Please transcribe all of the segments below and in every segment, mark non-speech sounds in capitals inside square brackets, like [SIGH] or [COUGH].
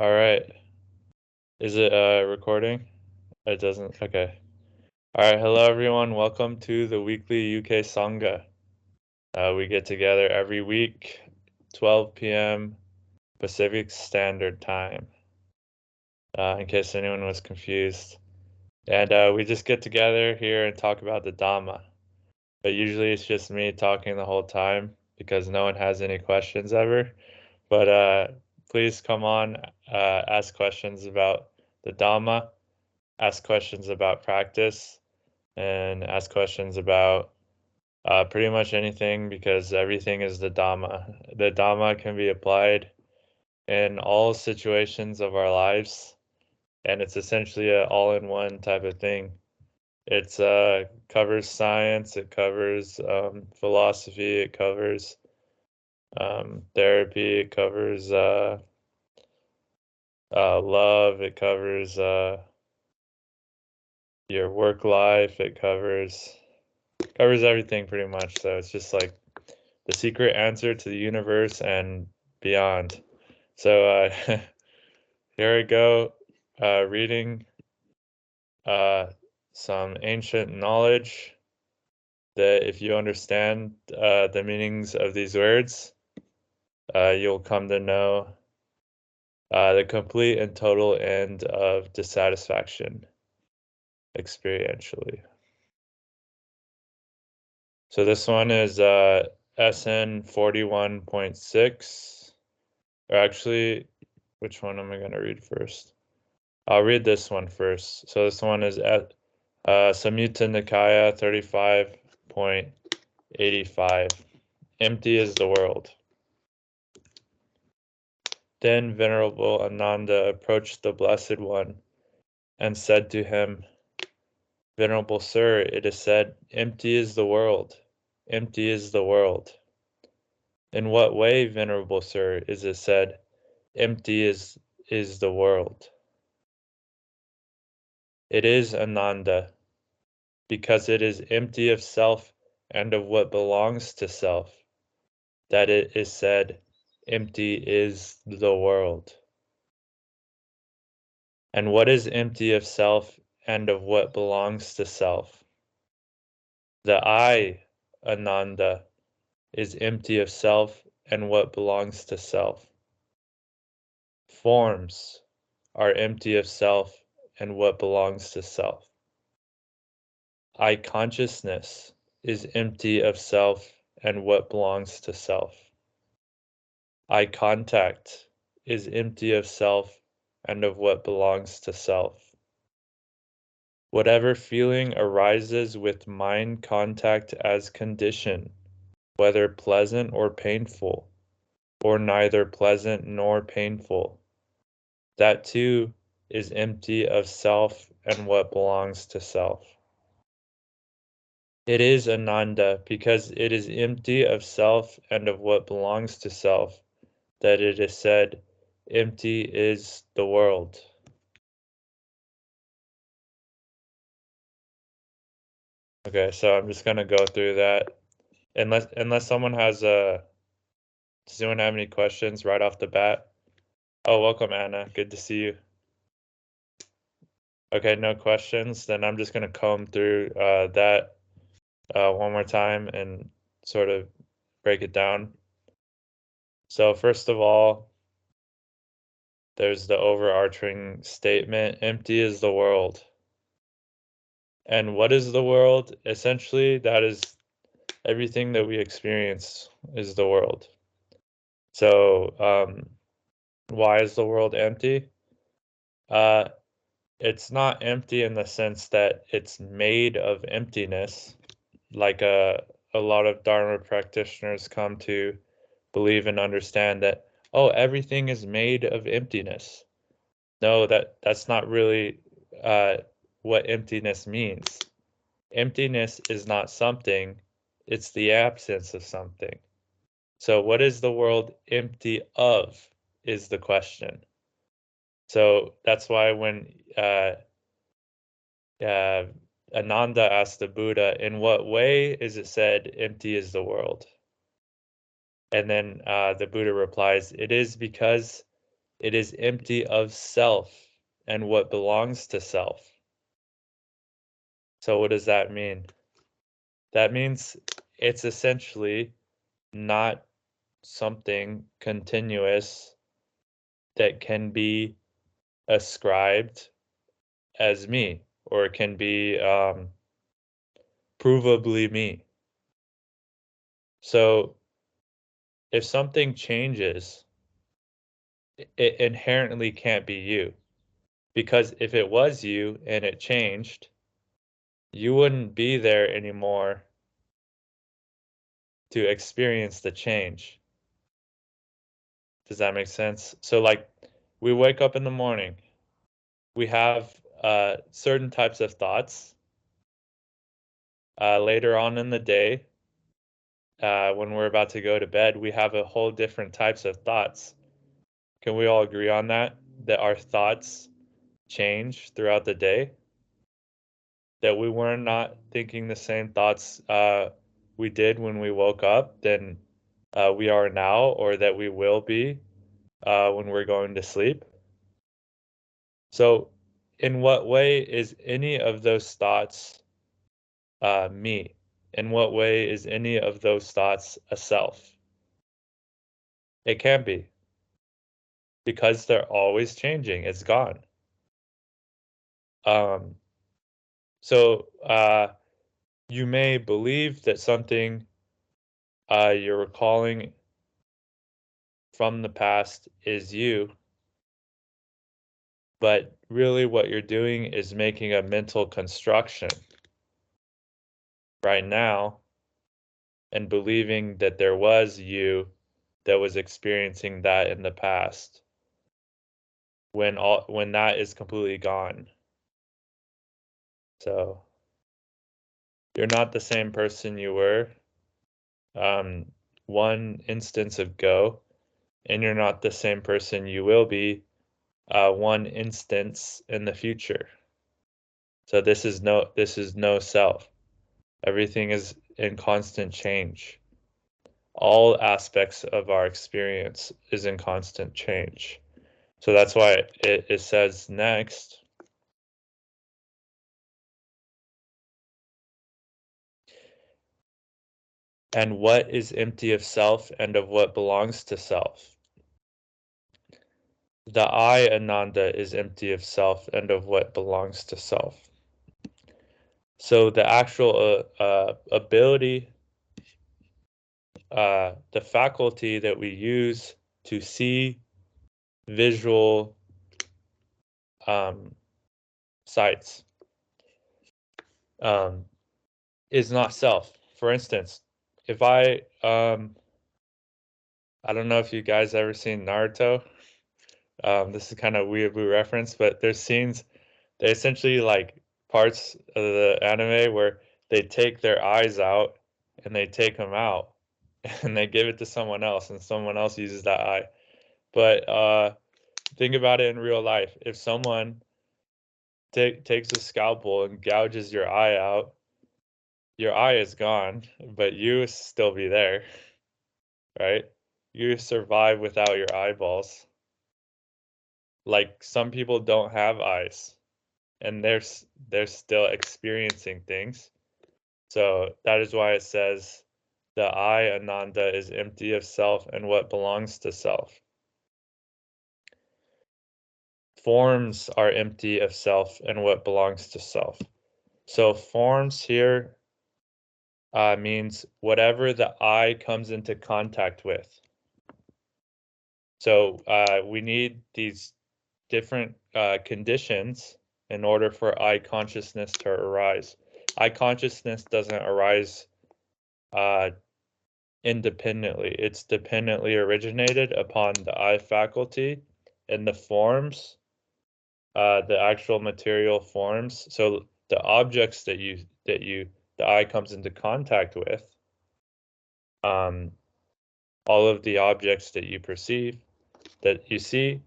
All right. Is it uh recording? It doesn't. Okay. All right. Hello, everyone. Welcome to the weekly UK Sangha. Uh, we get together every week, 12 p.m. Pacific Standard Time. Uh, in case anyone was confused, and uh, we just get together here and talk about the Dhamma. But usually it's just me talking the whole time because no one has any questions ever. But uh, please come on, uh, ask questions about the Dhamma, ask questions about practice, and ask questions about uh, pretty much anything because everything is the Dhamma. The Dhamma can be applied in all situations of our lives, and it's essentially an all in one type of thing. It uh, covers science, it covers um, philosophy, it covers um, therapy. It covers uh, uh, love. It covers uh, your work life. It covers covers everything pretty much. So it's just like the secret answer to the universe and beyond. So uh, [LAUGHS] here we go, uh, reading uh, some ancient knowledge that if you understand uh, the meanings of these words, uh, you'll come to know uh, the complete and total end of dissatisfaction experientially. So this one is uh, SN 41.6. Or actually, which one am I going to read first? I'll read this one first. So this one is at uh, Samyutta Nikaya 35.85. Empty is the world. Then Venerable Ananda approached the Blessed One and said to him, Venerable Sir, it is said, Empty is the world, empty is the world. In what way, Venerable Sir, is it said, Empty is, is the world? It is Ananda, because it is empty of self and of what belongs to self, that it is said, empty is the world. And what is empty of self and of what belongs to self? The eye, Ananda, is empty of self and what belongs to self. Forms are empty of self and what belongs to self. eye consciousness is empty of self and what belongs to self. Eye contact is empty of self and of what belongs to self. Whatever feeling arises with mind contact as condition, whether pleasant or painful, or neither pleasant nor painful, that too is empty of self and what belongs to self. It is Ananda because it is empty of self and of what belongs to self that it is said, Empty is the world. Okay, so I'm just gonna go through that. Unless unless someone has a does anyone have any questions right off the bat? Oh, welcome Anna. Good to see you. Okay, no questions. Then I'm just gonna comb through uh, that uh, one more time and sort of break it down. So, first of all, there's the overarching statement empty is the world. And what is the world? Essentially, that is everything that we experience is the world. So, um, why is the world empty? Uh, it's not empty in the sense that it's made of emptiness, like a, a lot of Dharma practitioners come to believe and understand that oh everything is made of emptiness. No that that's not really uh, what emptiness means. Emptiness is not something it's the absence of something. So what is the world empty of is the question. So that's why when uh, uh, ananda asked the buddha in what way is it said empty is the world and then uh, the Buddha replies, It is because It is empty of self and what belongs to self. So, what does that mean? That means it's essentially not something continuous that can be ascribed as me or can be um, provably me. So if something changes, it inherently can't be you. Because if it was you and it changed, you wouldn't be there anymore to experience the change. Does that make sense? So, like, we wake up in the morning, we have uh, certain types of thoughts. Uh, later on in the day, uh, when we're about to go to bed, we have a whole different types of thoughts. Can we all agree on that? That our thoughts change throughout the day? That we were not thinking the same thoughts uh, we did when we woke up than uh, we are now, or that we will be uh, when we're going to sleep? So, in what way is any of those thoughts uh, me? In what way is any of those thoughts a self? It can't be because they're always changing. It's gone. Um, so uh, you may believe that something uh, you're recalling from the past is you, but really what you're doing is making a mental construction right now and believing that there was you that was experiencing that in the past when all when that is completely gone. So you're not the same person you were um, one instance ago and you're not the same person you will be uh, one instance in the future. So this is no this is no self Everything is in constant change. All aspects of our experience is in constant change. So that's why it, it says next. And what is empty of self and of what belongs to self? The eye, Ananda, is empty of self and of what belongs to self. So the actual uh, uh, ability, uh, the faculty that we use to see visual um, sights um, is not self. For instance, if I, um, I don't know if you guys ever seen Naruto. Um, this is kind of weird reference, but there's scenes they essentially like parts of the anime where they take their eyes out and they take them out [LAUGHS] and they give it to someone else and someone else uses that eye. But uh, think about it in real life. If someone take, takes a scalpel and gouges your eye out, your eye is gone, but you still be there, [LAUGHS] right? You survive without your eyeballs. Like some people don't have eyes and they're they're still experiencing things. So that is why it says the eye Ananda is empty of self and what belongs to self. Forms are empty of self and what belongs to self. So forms here uh, means whatever the eye comes into contact with. So uh, we need these different uh, conditions in order for eye consciousness to arise. eye consciousness doesn't arise uh, independently. It's dependently originated upon the eye faculty and the forms, uh, the actual material forms. So the objects that you that you the eye comes into contact with, um, all of the objects that you perceive, that you see,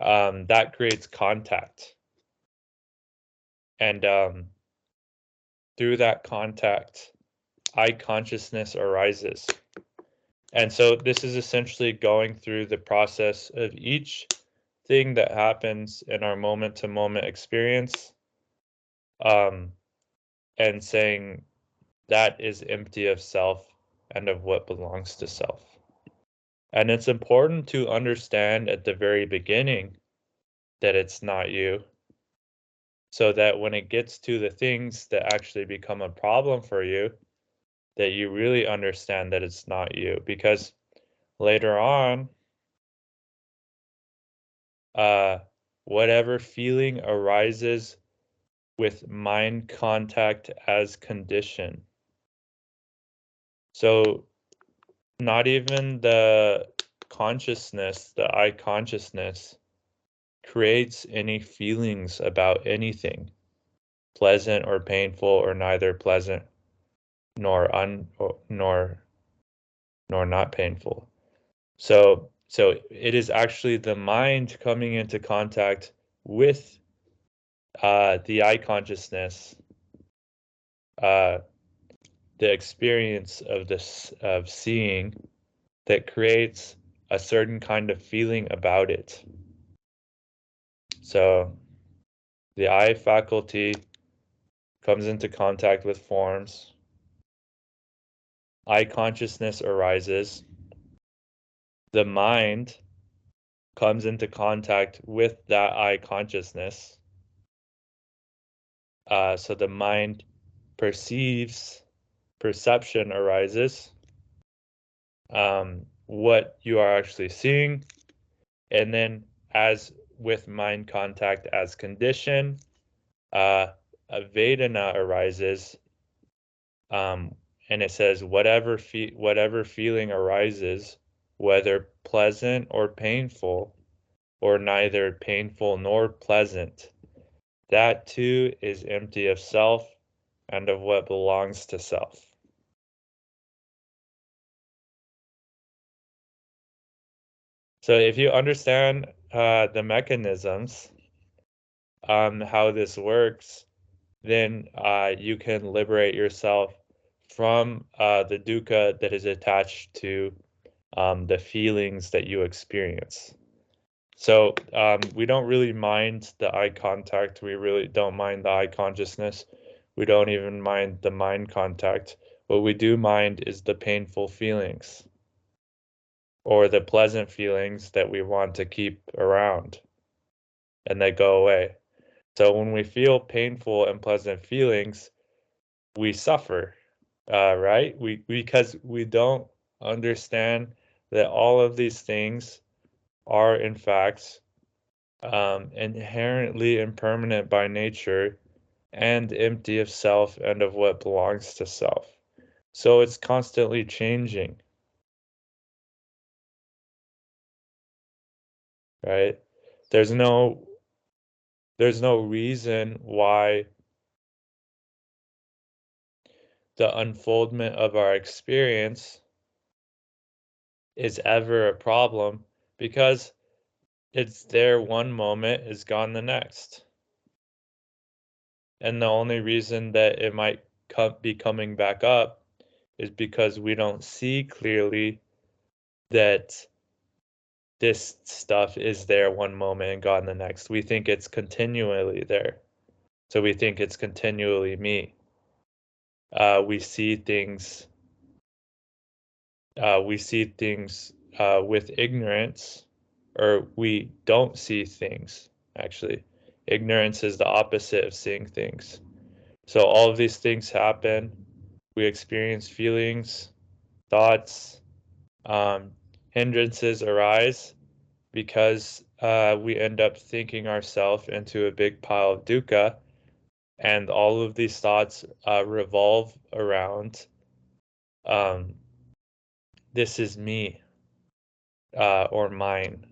um, that creates contact and um, through that contact, eye consciousness arises. And so this is essentially going through the process of each thing that happens in our moment to moment experience um, and saying that is empty of self and of what belongs to self. And it's important to understand at the very beginning that it's not you so that when it gets to the things that actually become a problem for you that you really understand that it's not you because later on uh whatever feeling arises with mind contact as condition. So not even the consciousness the eye consciousness creates any feelings about anything, pleasant or painful or neither pleasant nor un nor nor not painful. So so it is actually the mind coming into contact with uh, the eye consciousness, uh, the experience of this of seeing that creates a certain kind of feeling about it. So the eye faculty comes into contact with forms. eye consciousness arises. The mind comes into contact with that eye consciousness. Uh, so the mind perceives, perception arises, um, what you are actually seeing. And then as with mind contact as condition, uh, a Vedana arises, um, and it says whatever fe- whatever feeling arises, whether pleasant or painful, or neither painful nor pleasant, that too is empty of self and of what belongs to self. So if you understand uh, the mechanisms on how this works, then uh, you can liberate yourself from uh, the dukkha that is attached to um, the feelings that you experience. So um, we don't really mind the eye contact. We really don't mind the eye consciousness. We don't even mind the mind contact. What we do mind is the painful feelings or the pleasant feelings that we want to keep around and they go away. So when we feel painful and pleasant feelings, we suffer, uh, right? We because we don't understand that all of these things are in fact um, inherently impermanent by nature and empty of self and of what belongs to self. So it's constantly changing. Right? There's no there's no reason why the unfoldment of our experience is ever a problem because it's there one moment is gone the next and the only reason that it might come, be coming back up is because we don't see clearly that this stuff is there one moment and gone the next. We think it's continually there. So we think it's continually me. Uh, we see things uh, we see things uh, with ignorance, or we don't see things, actually. Ignorance is the opposite of seeing things. So all of these things happen. We experience feelings, thoughts, um, hindrances arise because uh, we end up thinking ourselves into a big pile of dukkha, and all of these thoughts uh, revolve around um, this is me uh, or mine.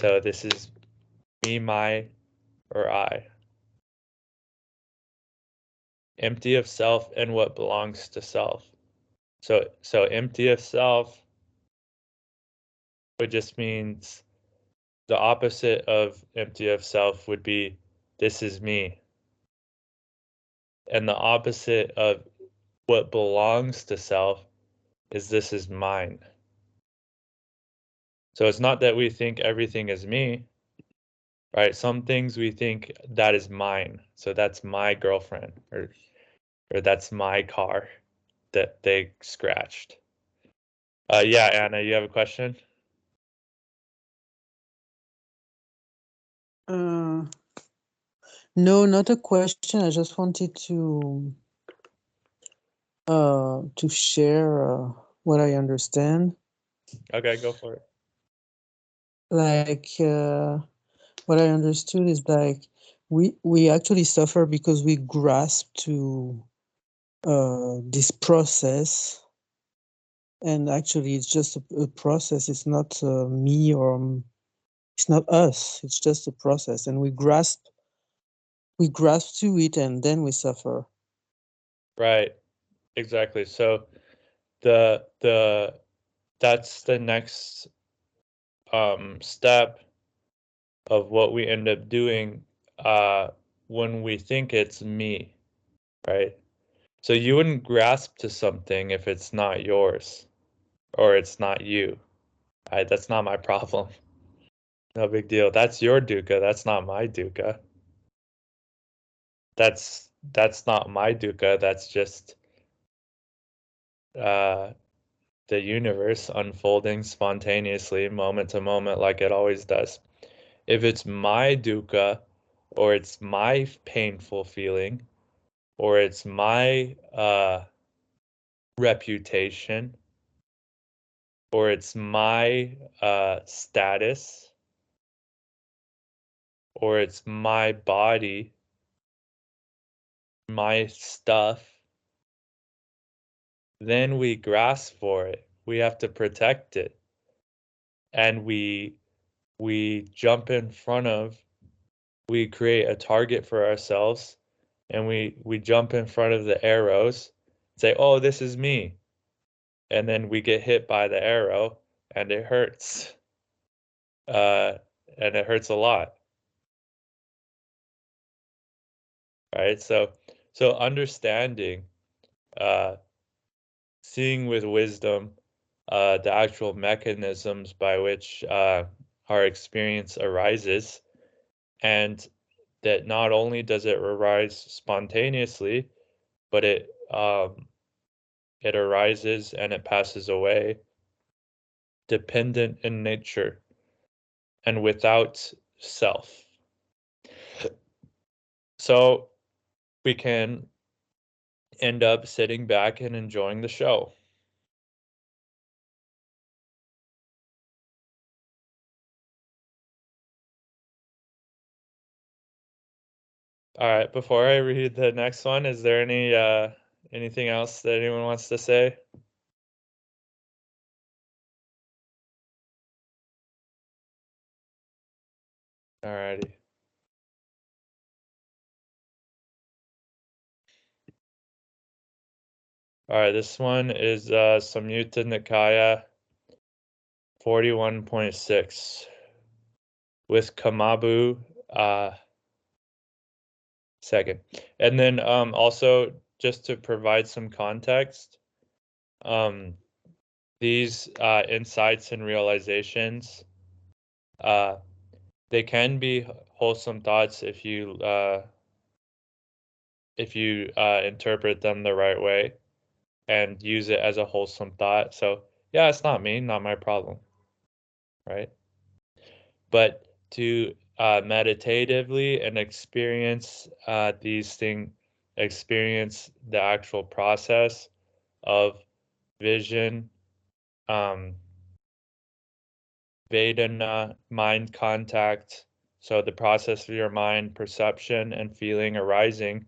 So this is me, my, or I. Empty of self and what belongs to self. So so empty of self it just means the opposite of empty of self would be this is me. And the opposite of what belongs to self is this is mine. So it's not that we think everything is me, right? Some things we think that is mine. So that's my girlfriend or or that's my car that they scratched. Uh, yeah, Anna, you have a question? Uh, no, not a question. I just wanted to uh, to share uh, what I understand. Okay, go for it. Like uh, what I understood is like we we actually suffer because we grasp to uh, this process, and actually it's just a, a process. It's not uh, me or it's not us. It's just a process, and we grasp we grasp to it, and then we suffer. Right. Exactly. So the the that's the next um step of what we end up doing uh when we think it's me, right? So you wouldn't grasp to something if it's not yours or it's not you. Right? That's not my [LAUGHS] problem. No big deal. That's your dukkha. That's not my dukkha. That's that's not my dukkha. That's just uh, the universe unfolding spontaneously, moment to moment, like it always does. If it's my dukkha, or it's my painful feeling, or it's my uh, reputation, or it's my uh, status, or it's my body, my stuff, then we grasp for it. We have to protect it. And we we jump in front of we create a target for ourselves and we we jump in front of the arrows say oh this is me and then we get hit by the arrow and it hurts uh and it hurts a lot right so so understanding uh seeing with wisdom uh, the actual mechanisms by which uh, our experience arises, and that not only does it arise spontaneously, but it um, it arises and it passes away, dependent in nature, and without self. So we can end up sitting back and enjoying the show. All right, before I read the next one, is there any uh anything else that anyone wants to say? All righty. All right, this one is uh, Samyutta Nikaya 41.6 with Kamabu uh, second. And then um, also, just to provide some context, um, these uh, insights and realizations, uh, they can be wholesome thoughts if you uh, if you uh, interpret them the right way and use it as a wholesome thought. So, yeah, it's not me, not my problem. Right? But to uh, meditatively and experience uh, these things, experience the actual process of vision, um, Vedana, mind contact. So the process of your mind, perception, and feeling arising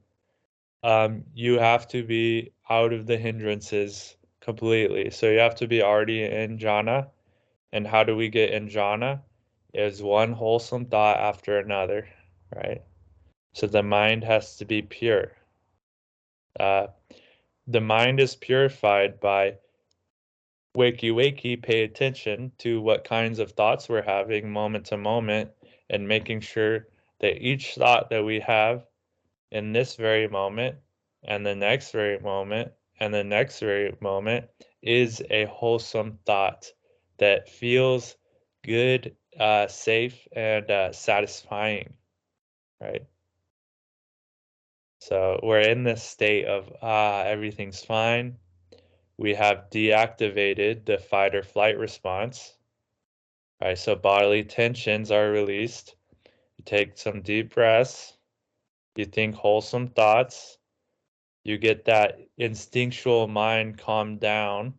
um, you have to be out of the hindrances completely. So you have to be already in jhana. And how do we get in jhana? Is one wholesome thought after another, right? So the mind has to be pure. Uh, the mind is purified by wakey wakey, pay attention to what kinds of thoughts we're having moment to moment and making sure that each thought that we have in this very moment and the next very moment and the next very moment is a wholesome thought that feels good, uh, safe, and uh, satisfying, right? So we're in this state of ah, everything's fine. We have deactivated the fight or flight response. Right, so bodily tensions are released. You take some deep breaths. You think wholesome thoughts. You get that instinctual mind calmed down.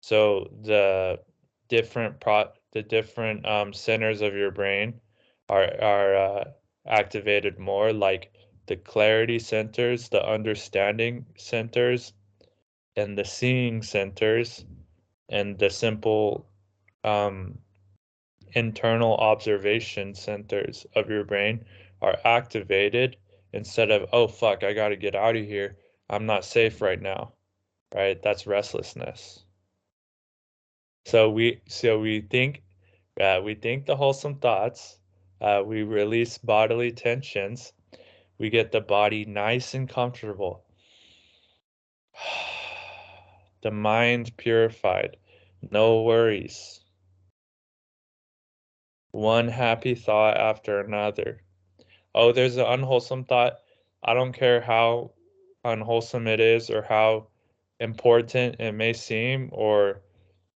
So the different pro the different um, centers of your brain are are uh, activated more, like the clarity centers, the understanding centers, and the seeing centers, and the simple um, internal observation centers of your brain are activated instead of oh fuck i got to get out of here. I'm not safe right now. Right? That's restlessness. So we so we think uh, we think the wholesome thoughts uh, we release bodily tensions. We get the body nice and comfortable. [SIGHS] The mind purified. No worries. One happy thought after another. Oh, there's an unwholesome thought. I don't care how unwholesome it is or how important it may seem or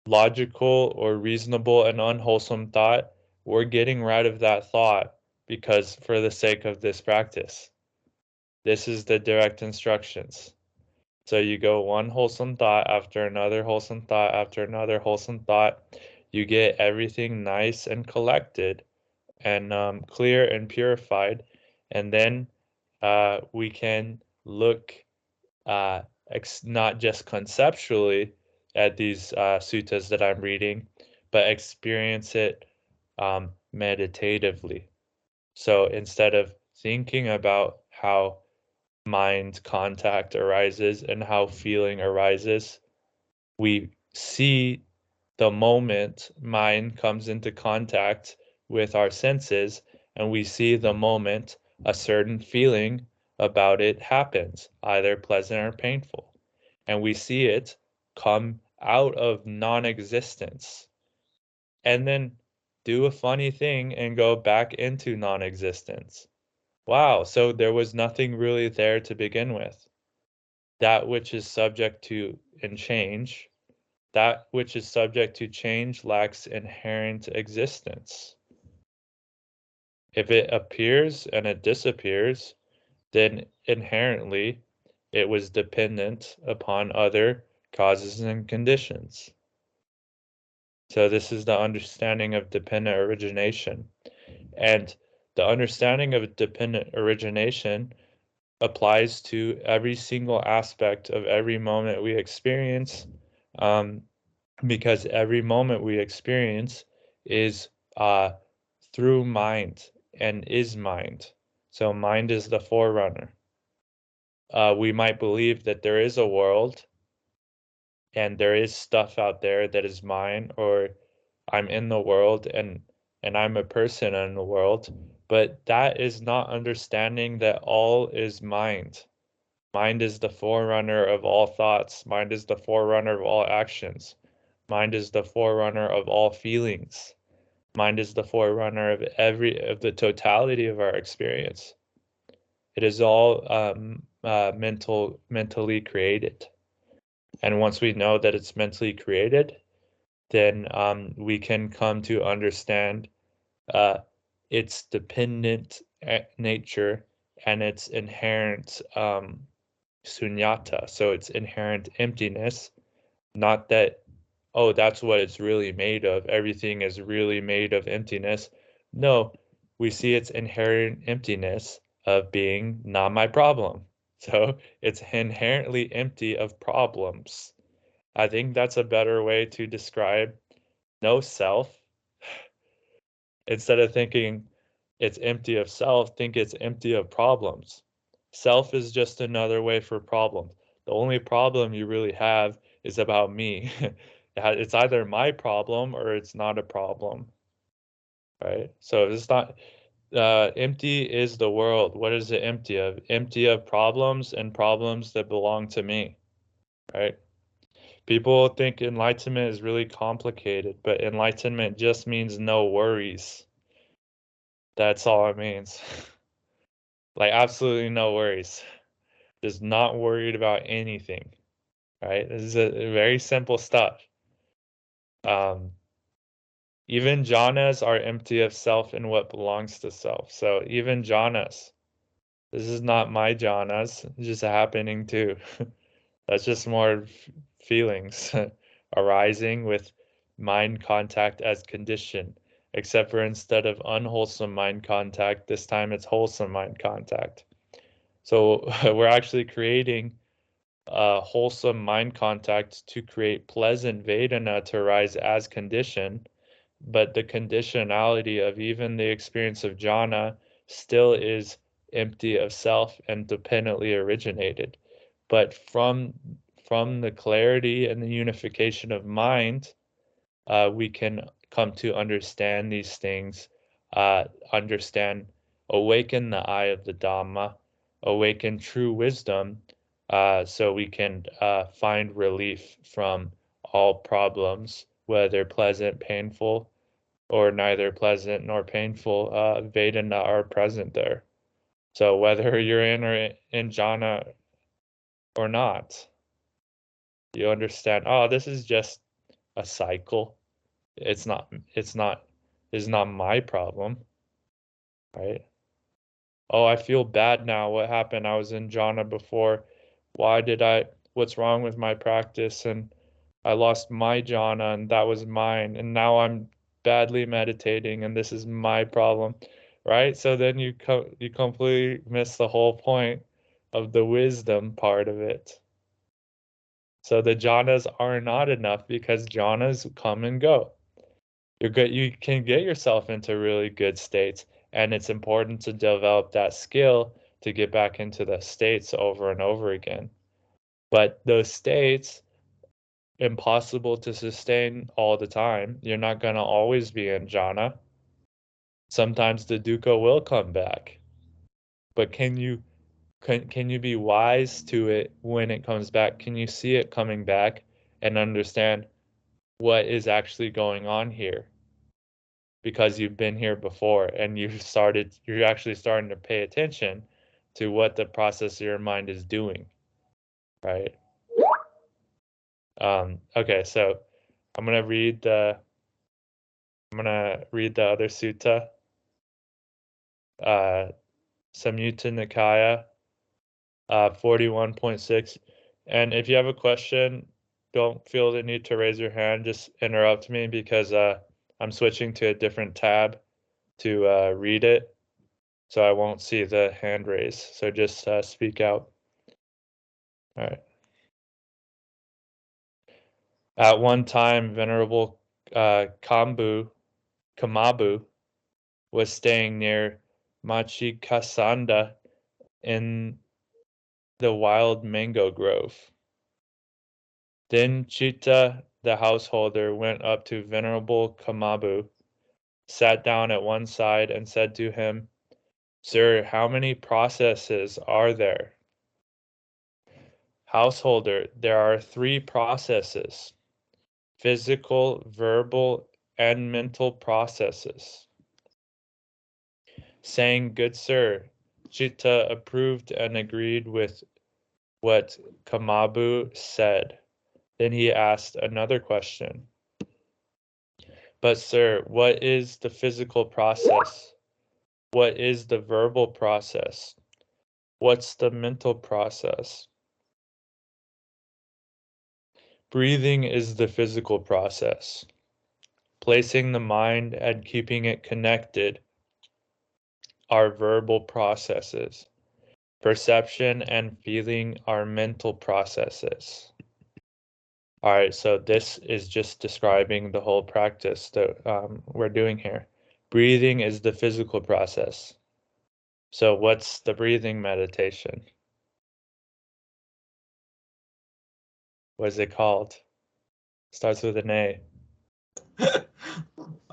logical or reasonable and unwholesome thought, we're getting rid of that thought because for the sake of this practice. This is the direct instructions. So you go one wholesome thought after another wholesome thought after another wholesome thought you get everything nice and collected and um, clear and purified and then uh, we can look uh, ex- not just conceptually at these uh, suttas that i'm reading but experience it um, meditatively. So instead of thinking about how mind contact arises and how feeling arises we see the moment mind comes into contact with our senses and we see the moment a certain feeling about it happens, either pleasant or painful. And we see it come out of non existence and then do a funny thing and go back into non existence. Wow, so there was nothing really there to begin with. That which is subject to and change that which is subject to change lacks inherent existence. If it appears and it disappears, then inherently it was dependent upon other causes and conditions. So, this is the understanding of dependent origination. And the understanding of dependent origination applies to every single aspect of every moment we experience um, because every moment we experience is uh, through mind and is mind. So mind is the forerunner. Uh, we might believe that there is a world and there is stuff out there that is mine or I'm in the world and and I'm a person in the world, but that is not understanding that all is mind. Mind is the forerunner of all thoughts. Mind is the forerunner of all actions. Mind is the forerunner of all feelings. Mind is the forerunner of every of the totality of our experience. It is all um, uh, mental, mentally created. And once we know that it's mentally created, then um, we can come to understand uh, its dependent eh, nature and its inherent um, sunyata. So it's inherent emptiness, not that, oh, that's what it's really made of. Everything is really made of emptiness. No, we see its inherent emptiness of being not my problem. [LAUGHS] So it's inherently empty of problems. I think that's a better way to describe no self. [SIGHS] Instead of thinking it's empty of self, think it's empty of problems. Self is just another way for problems. The only problem you really have is about me. [LAUGHS] it's either my problem or it's not a problem. Right? So it's not uh, empty is the world. What is it empty of? Empty of problems and problems that belong to me. Right? People think enlightenment is really complicated, but enlightenment just means no worries. That's all it means. [LAUGHS] like absolutely no worries. Just not worried about anything. Right? This is a, very simple stuff. Um even jhanas are empty of self and what belongs to self. So even jhanas, this is not my jhanas, just happening too. [LAUGHS] That's just more feelings [LAUGHS] arising with mind contact as condition, except for instead of unwholesome mind contact, this time it's wholesome mind contact. So [LAUGHS] we're actually creating a wholesome mind contact to create pleasant Vedana to arise as condition, but the conditionality of even the experience of jhana still is empty of self and dependently originated. But from from the clarity and the unification of mind, uh, we can come to understand these things, uh, understand, awaken the eye of the Dhamma, awaken true wisdom, uh, so we can uh, find relief from all problems, whether pleasant, painful, or neither pleasant nor painful. Uh, Vedana are present there. So whether [LAUGHS] you're in or in jhana or not, you understand oh this is just a cycle it's not it's not is not my problem right oh i feel bad now what happened i was in jhana before why did i what's wrong with my practice? And i lost my jhana and that was mine. And now i'm badly meditating and this is my problem right? So then you co- you completely miss the whole point of the wisdom part of it. So the jhanas are not enough because jhanas come and go. You're good, you can get yourself into really good states, and it's important to develop that skill to get back into the states over and over again. But those states, impossible to sustain all the time. You're not going to always be in jhana. Sometimes the dukkha will come back. But can you can can you be wise to it when it comes back can you see it coming back and understand what is actually going on here because you've been here before and you've started you're actually starting to pay attention to what the process of your mind is doing right um okay so i'm to read the i'm to read the other sutta uh samyutta nikaya uh, 41.6. And if you have a question, don't feel the need to raise your hand. Just interrupt me because uh, I'm switching to a different tab to uh, read it. So I won't see the hand raise. So just uh, speak out. All right. At one time, Venerable uh, Kambu, Kamabu, was staying near Machikasanda in the wild mango grove. Then Chitta the householder went up to Venerable Kamabu, sat down at one side, and said to him, Sir, how many processes are there? Householder, there are three processes physical, verbal, and mental processes. Saying, Good sir, Chitta approved and agreed with what Kamabu said. Then he asked another question. But, sir, what is the physical process? What is the verbal process? What's the mental process? Breathing is the physical process. Placing the mind and keeping it connected are verbal processes. Perception and feeling are mental processes. All right, so this is just describing the whole practice that um, we're doing here. Breathing is the physical process. So, what's the breathing meditation? What is it called? Starts with an A. [LAUGHS] oh,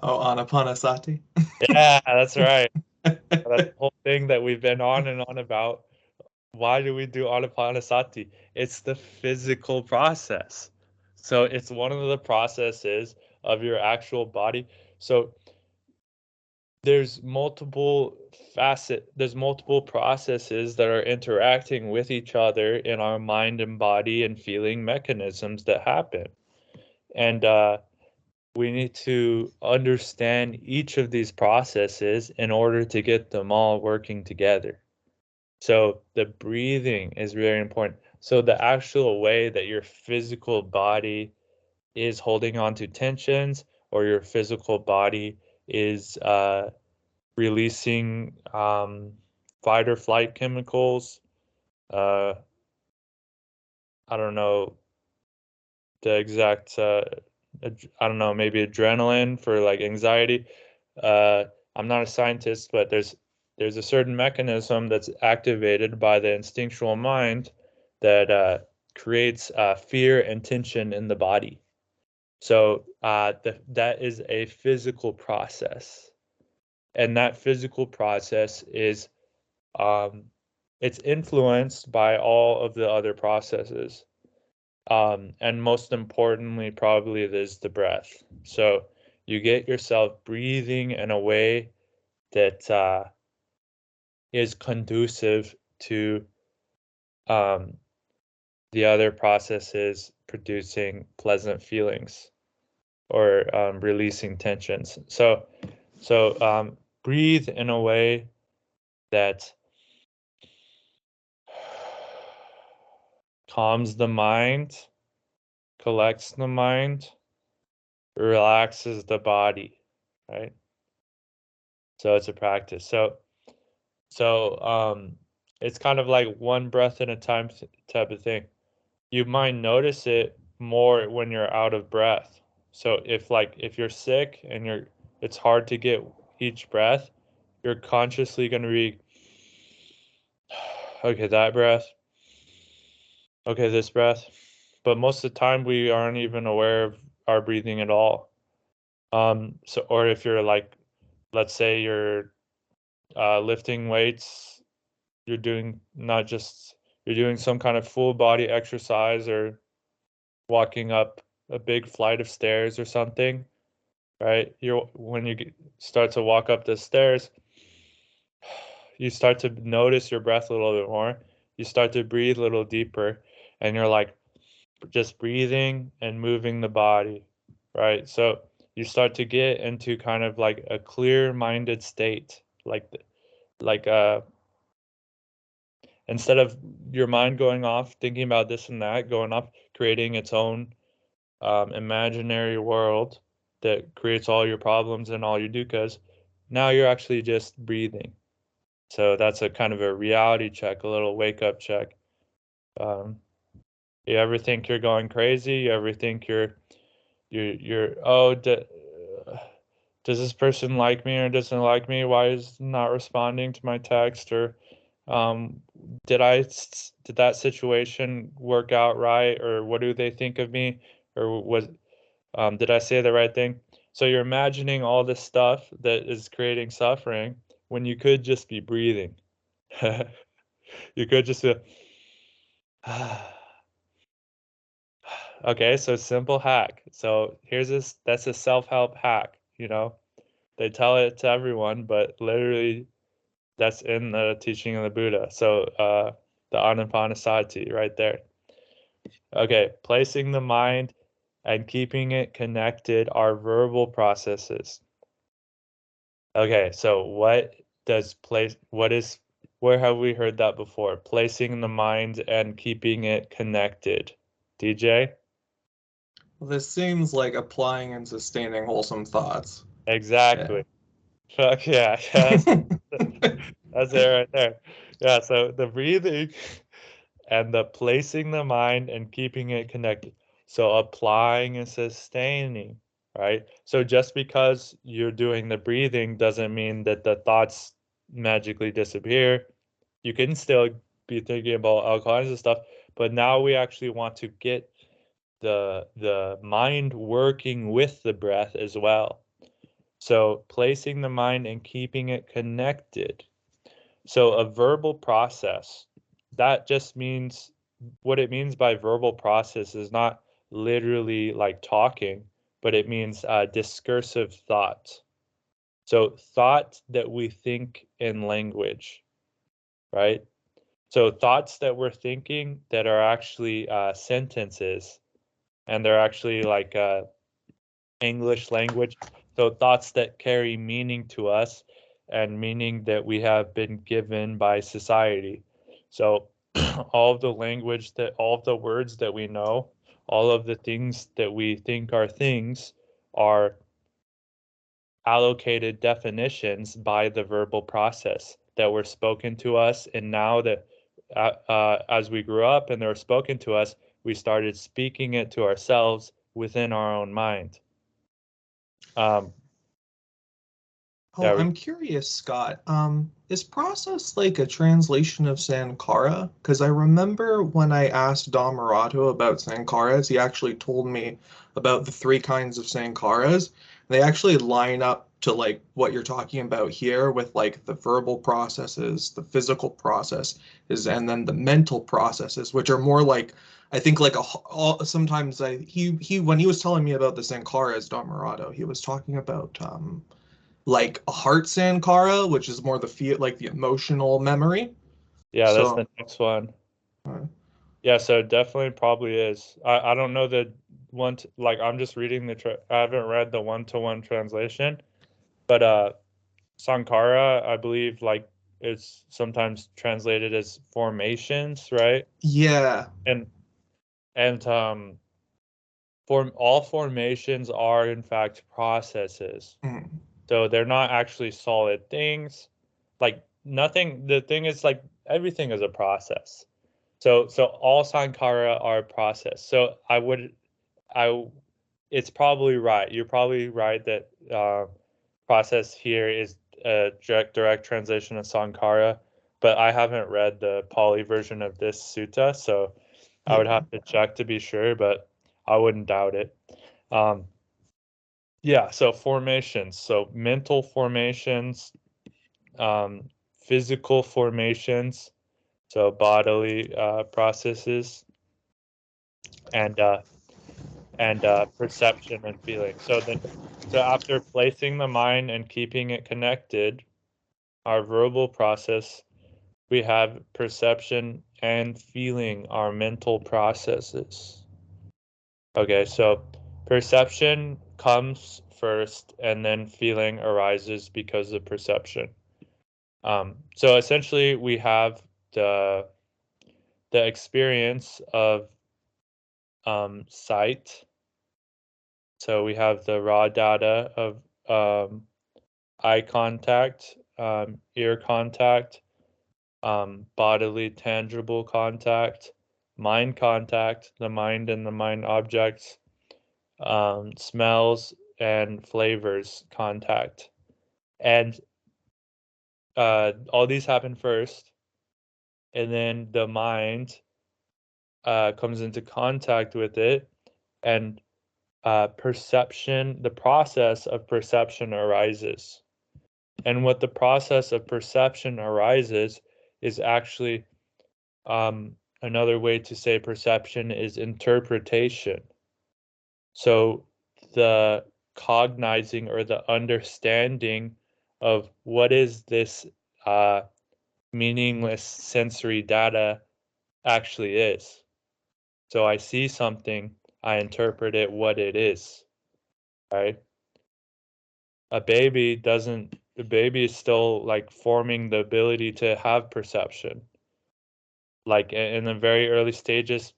Anapanasati. Yeah, that's right. [LAUGHS] that whole thing that we've been on and on about. Why do we do anapanasati? It's the physical process. So it's one of the processes of your actual body. So there's multiple facet there's multiple processes that are interacting with each other in our mind and body and feeling mechanisms that happen. And uh we need to understand each of these processes in order to get them all working together. So the breathing is very important. So the actual way that your physical body is holding on to tensions or your physical body is uh, releasing um, fight or flight chemicals. Uh, I don't know the exact uh, I don't know, maybe adrenaline for like anxiety. Uh, I'm not a scientist, but there's there's a certain mechanism that's activated by the instinctual mind that uh, creates uh, fear and tension in the body. So uh, the, that is a physical process, and that physical process is um, it's influenced by all of the other processes. Um, and most importantly, probably is the breath. So you get yourself breathing in a way that uh, is conducive to um, the other processes producing pleasant feelings or um, releasing tensions. So, so um, breathe in a way that [SIGHS] calms the mind, collects the mind, relaxes the body, right? So it's a practice. So so um it's kind of like one breath at a time type of thing. You might notice it more when you're out of breath. So if like if you're sick and you're it's hard to get each breath, you're consciously going to be [SIGHS] okay, that breath okay, this breath. But most of the time, we aren't even aware of our breathing at all. Um, so, or if you're like, let's say you're uh, lifting weights, you're doing not just you're doing some kind of full body exercise or walking up a big flight of stairs or something, right? You're when you start to walk up the stairs, [SIGHS] you start to notice your breath a little bit more. You start to breathe a little deeper and you're like just breathing and moving the body, right? So you start to get into kind of like a clear-minded state, like like uh instead of your mind going off thinking about this and that, going off creating its own um, imaginary world that creates all your problems and all your dukkha's. Now you're actually just breathing. So that's a kind of a reality check, a little wake up check. Um, you ever think you're going crazy? You ever think you're you're you're oh d- does this person like me or doesn't like me? Why is not responding to my text or um, did I did that situation work out right or what do they think of me or was um, did I say the right thing? So you're imagining all this stuff that is creating suffering when you could just be breathing. [LAUGHS] you could just be, [SIGHS] Okay, so simple hack. So here's this that's a self-help hack, you know. They tell it to everyone, but literally that's in the teaching of the Buddha. So uh the Anapanasati right there. Okay, placing the mind and keeping it connected are verbal processes. Okay, so what does place what is where have we heard that before? Placing the mind and keeping it connected. DJ? This seems like applying and sustaining wholesome thoughts. Exactly. Fuck yeah. [LAUGHS] That's it right there. Yeah, so the breathing and the placing the mind and keeping it connected. So applying and sustaining, right? So just because you're doing the breathing doesn't mean that the thoughts magically disappear. You can still be thinking about all kinds of stuff, but now we actually want to get the the mind working with the breath as well. So placing the mind and keeping it connected. So a verbal process that just means what it means by verbal process is not literally like talking, but it means uh, discursive thought. So thought that we think in language, right? So thoughts that we're thinking that are actually uh, sentences, and they're actually like uh, English language. So thoughts that carry meaning to us and meaning that we have been given by society. So [CLEARS THROAT] all of the language that all of the words that we know, all of the things that we think are things are allocated definitions by the verbal process that were spoken to us and now that uh, uh, as we grew up and they were spoken to us we started speaking it to ourselves within our own mind um, Oh, we- I'm curious, Scott. Um, is process like a translation of Sankhara? Because I remember when I asked Dhammarato about Sankharas, he actually told me about the three kinds of Sankharas. They actually line up to like what you're talking about here with like the verbal processes, the physical processes, and then the mental processes, which are more like I think like a all, sometimes I he he when he was telling me about the Sankharas, Dhammarato, he was talking about um like a heart sankhara, which is more the feel like the emotional memory. yeah that's the next one. Uh, yeah so definitely probably is. I, I don't know the one to, like i'm just reading the tra- i haven't read the one-to-one translation but uh sankhara i believe like it's sometimes translated as formations right? Yeah, and and um form all formations are in fact processes. Mm, so they're not actually solid things. Like nothing the thing is like everything is a process. So so all sankhara are a process. So i would i it's probably right. You're probably right that uh, process here is a direct direct translation of sankhara but i haven't read the pali version of this sutta so i would have to check to be sure but i wouldn't doubt it. Um, yeah, so formations. So mental formations, um, physical formations, so bodily uh, processes, and uh, and uh, perception and feeling. So then, so after placing the mind and keeping it connected, our verbal process, we have perception and feeling, our mental processes. Okay, so perception comes first and then feeling arises because of perception. Um, so essentially we have the the experience of um, sight. So we have the raw data of um, eye contact, um, ear contact, um, bodily tangible contact, mind contact, the mind and the mind objects, um, smells and flavors contact. And uh, all these happen first, and then the mind uh, comes into contact with it, and uh, perception, the process of perception arises. And what the process of perception arises is actually um, another way to say perception is interpretation. So the cognizing or the understanding of what is this uh, meaningless sensory data actually is. So I see something, I interpret it what it is, right? A baby doesn't, the baby is still like forming the ability to have perception. Like in the very early stages,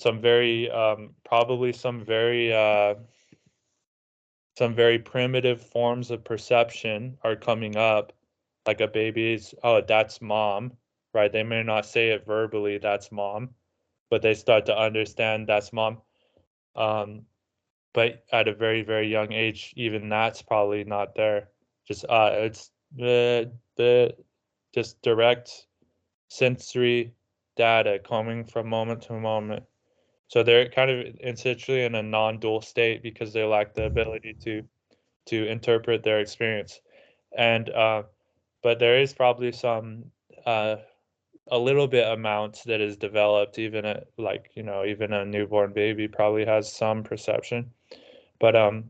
some very, um, probably some very, uh, some very primitive forms of perception are coming up. Like a baby's oh that's mom right? They may not say it verbally that's mom but they start to understand that's mom. Um but at a very very young age even that's probably not there. Just uh it's the the just direct sensory data coming from moment to moment so they're kind of essentially in a non-dual state because they lack the ability to to interpret their experience. And uh, but there is probably some uh, a little bit amount that is developed even at like you know even a newborn baby probably has some perception but um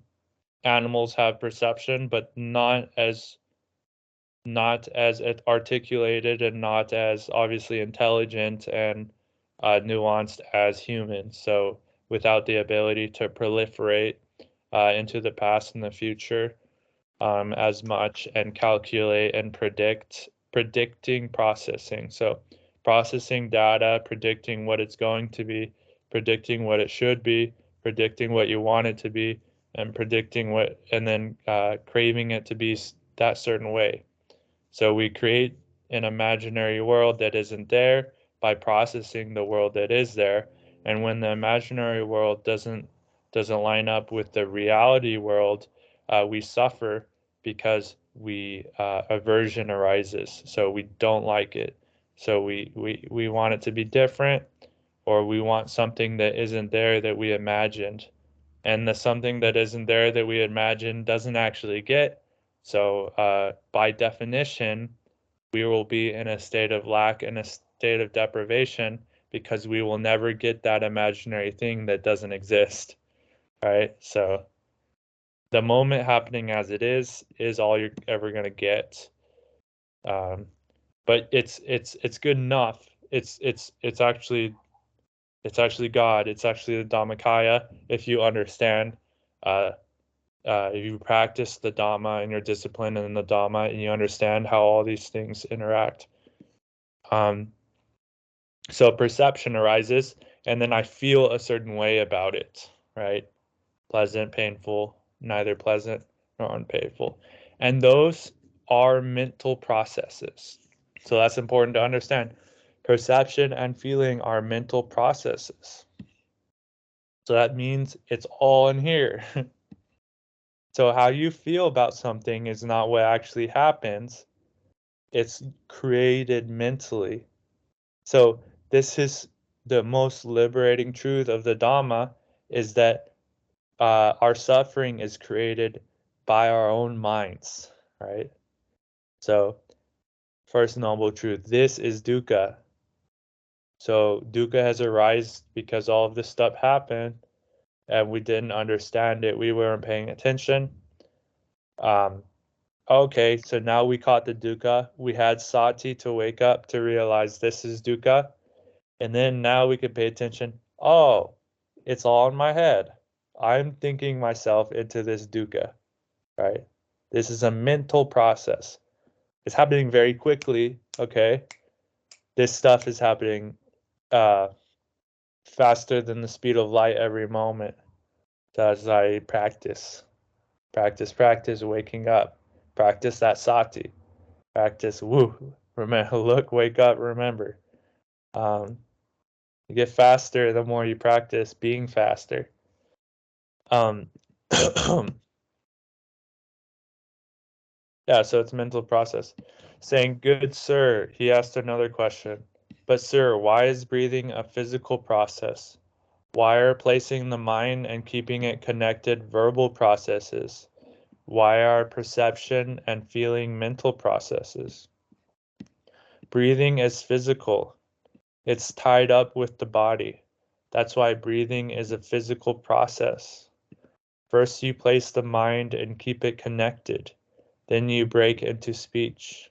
animals have perception but not as not as articulated and not as obviously intelligent and uh, nuanced as humans so without the ability to proliferate uh, into the past and the future um, as much and calculate and predict predicting processing. So processing data predicting what it's going to be predicting what it should be predicting what you want it to be and predicting what and then uh, craving it to be that certain way. So we create an imaginary world that isn't there by processing the world that is there. And when the imaginary world doesn't doesn't line up with the reality world uh, we suffer because we uh, aversion arises. So we don't like it. So we, we we want it to be different or we want something that isn't there that we imagined. And the something that isn't there that we imagined doesn't actually get. So uh, by definition we will be in a state of lack and a state of deprivation because we will never get that imaginary thing that doesn't exist right? So the moment happening as it is is all you're ever going to get. Um, but it's it's it's good enough. It's it's it's actually it's actually god. It's actually the dhammakaya if you understand. Uh, uh, if you practice the dhamma and your discipline and the dhamma and you understand how all these things interact. Um, so perception arises and then i feel a certain way about it right? Pleasant painful neither pleasant nor unpainful. And those are mental processes. So that's important to understand. Perception and feeling are mental processes. So that means it's all in here. [LAUGHS] So how you feel about something is not what actually happens. It's created mentally. So this is the most liberating truth of the Dhamma is that uh, our suffering is created by our own minds, right? So, first noble truth this is dukkha. So, dukkha has arisen because all of this stuff happened and we didn't understand it. We weren't paying attention. Um, okay, so now we caught the dukkha. We had sati to wake up to realize this is dukkha. And then now we can pay attention. Oh, it's all in my head. I'm thinking myself into this dukkha, right? This is a mental process. It's happening very quickly, okay? This stuff is happening uh, faster than the speed of light every moment as I practice. Practice, practice, waking up. Practice that sati. Practice, woo, [LAUGHS] remember, look, wake up, remember. Um, you get faster the more you practice being faster. Um, [CLEARS THROAT] yeah, so it's mental process. Saying, good sir, he asked another question. But sir, why is breathing a physical process? Why are placing the mind and keeping it connected verbal processes? Why are perception and feeling mental processes? Breathing is physical. It's tied up with the body. That's why breathing is a physical process. First, you place the mind and keep it connected. Then you break into speech.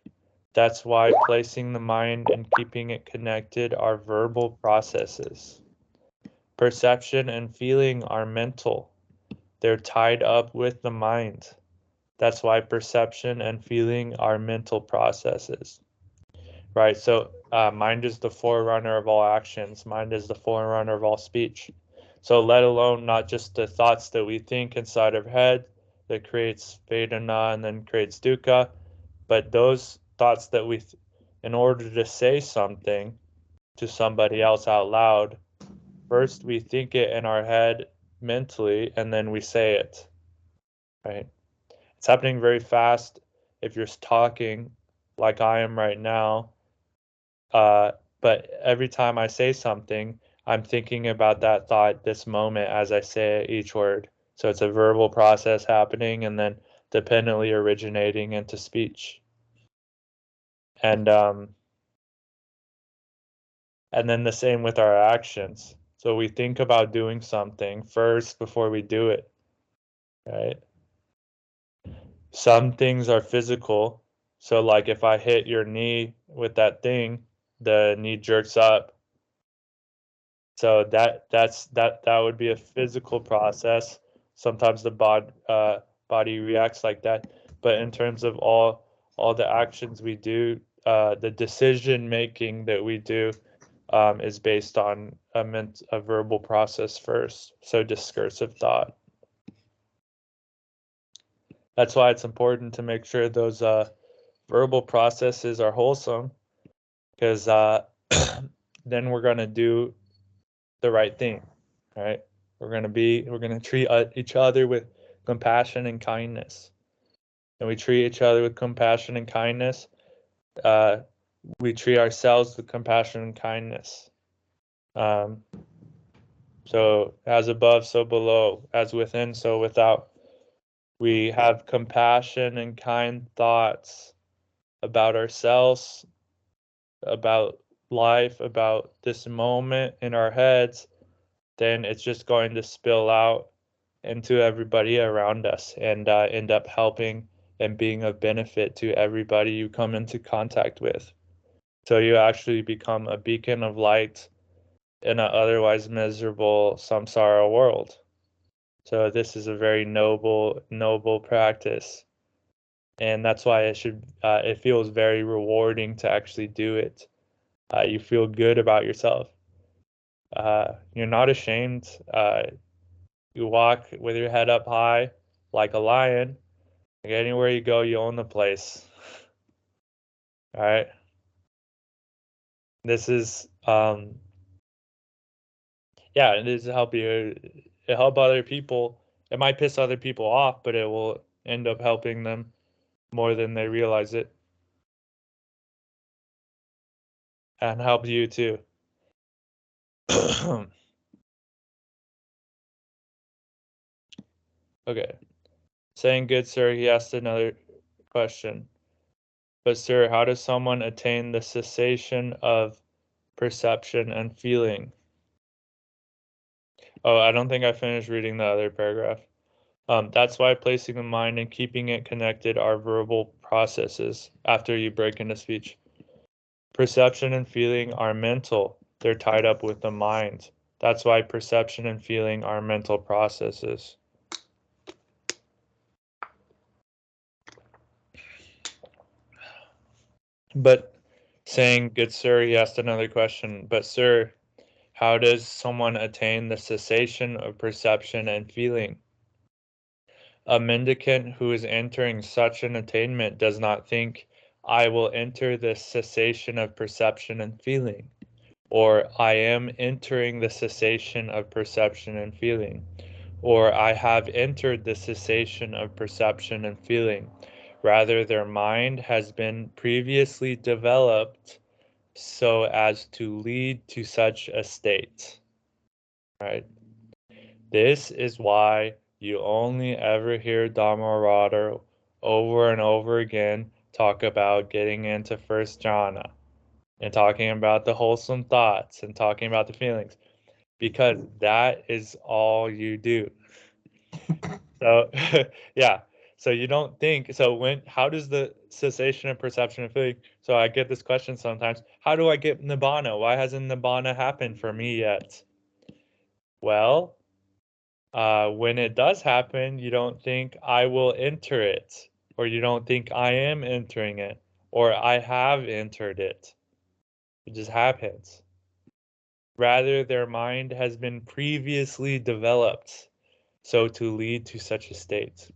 That's why placing the mind and keeping it connected are verbal processes. Perception and feeling are mental. They're tied up with the mind. That's why perception and feeling are mental processes. Right? So, uh, mind is the forerunner of all actions, mind is the forerunner of all speech. So, let alone not just the thoughts that we think inside our head that creates Vedana and then creates Dukkha, but those thoughts that we, th- in order to say something to somebody else out loud, first we think it in our head mentally and then we say it. Right? It's happening very fast if you're talking like I am right now. Uh, but every time I say something, I'm thinking about that thought this moment as I say each word. So it's a verbal process happening and then dependently originating into speech. And um, And then the same with our actions. So we think about doing something first before we do it. Right? Some things are physical. So like if I hit your knee with that thing, the knee jerks up. So that that's that that would be a physical process. Sometimes the bod uh, body reacts like that. But in terms of all all the actions we do, uh, the decision making that we do um, is based on a, ment- a verbal process first. So discursive thought. That's why it's important to make sure those uh, verbal processes are wholesome, because uh, [CLEARS THROAT] then we're gonna do the right thing, right? We're gonna be, we're gonna treat uh, each other with compassion and kindness. And we treat each other with compassion and kindness. Uh, we treat ourselves with compassion and kindness. Um, so as above, so below, as within, so without. We have compassion and kind thoughts about ourselves, about life, about this moment in our heads, then it's just going to spill out into everybody around us and uh, end up helping and being of benefit to everybody you come into contact with. So you actually become a beacon of light in an otherwise miserable samsara world. So this is a very noble, noble practice, and that's why it should. Uh, it feels very rewarding to actually do it. Uh, you feel good about yourself. Uh, you're not ashamed. Uh, you walk with your head up high, like a lion. Like anywhere you go, you own the place. [LAUGHS] All right. This is um yeah, it is help you it help other people. It might piss other people off, but it will end up helping them more than they realize it. And help you too. [COUGHS] okay. Saying good, sir, he asked another question. But, sir, how does someone attain the cessation of perception and feeling? Oh, I don't think I finished reading the other paragraph. Um, that's why placing the mind and keeping it connected are verbal processes after you break into speech. Perception and feeling are mental, they're tied up with the mind. That's why perception and feeling are mental processes. But saying, good sir, he asked another question, but sir, how does someone attain the cessation of perception and feeling? A mendicant who is entering such an attainment does not think, I will enter the cessation of perception and feeling, or I am entering the cessation of perception and feeling, or I have entered the cessation of perception and feeling. Rather, their mind has been previously developed so as to lead to such a state. Right? This is why you only ever hear Dhammarato over and over again talk about getting into first jhana and talking about the wholesome thoughts and talking about the feelings because that is all you do. so, [LAUGHS] yeah, so you don't think so when how does the cessation of perception of feeling? So I get this question sometimes. How do I get nibbana? Why hasn't nibbana happened for me yet? Well, uh, when it does happen, you don't think I will enter it, or you don't think I am entering it, or I have entered it. It just happens. Rather, their mind has been previously developed so to lead to such a state.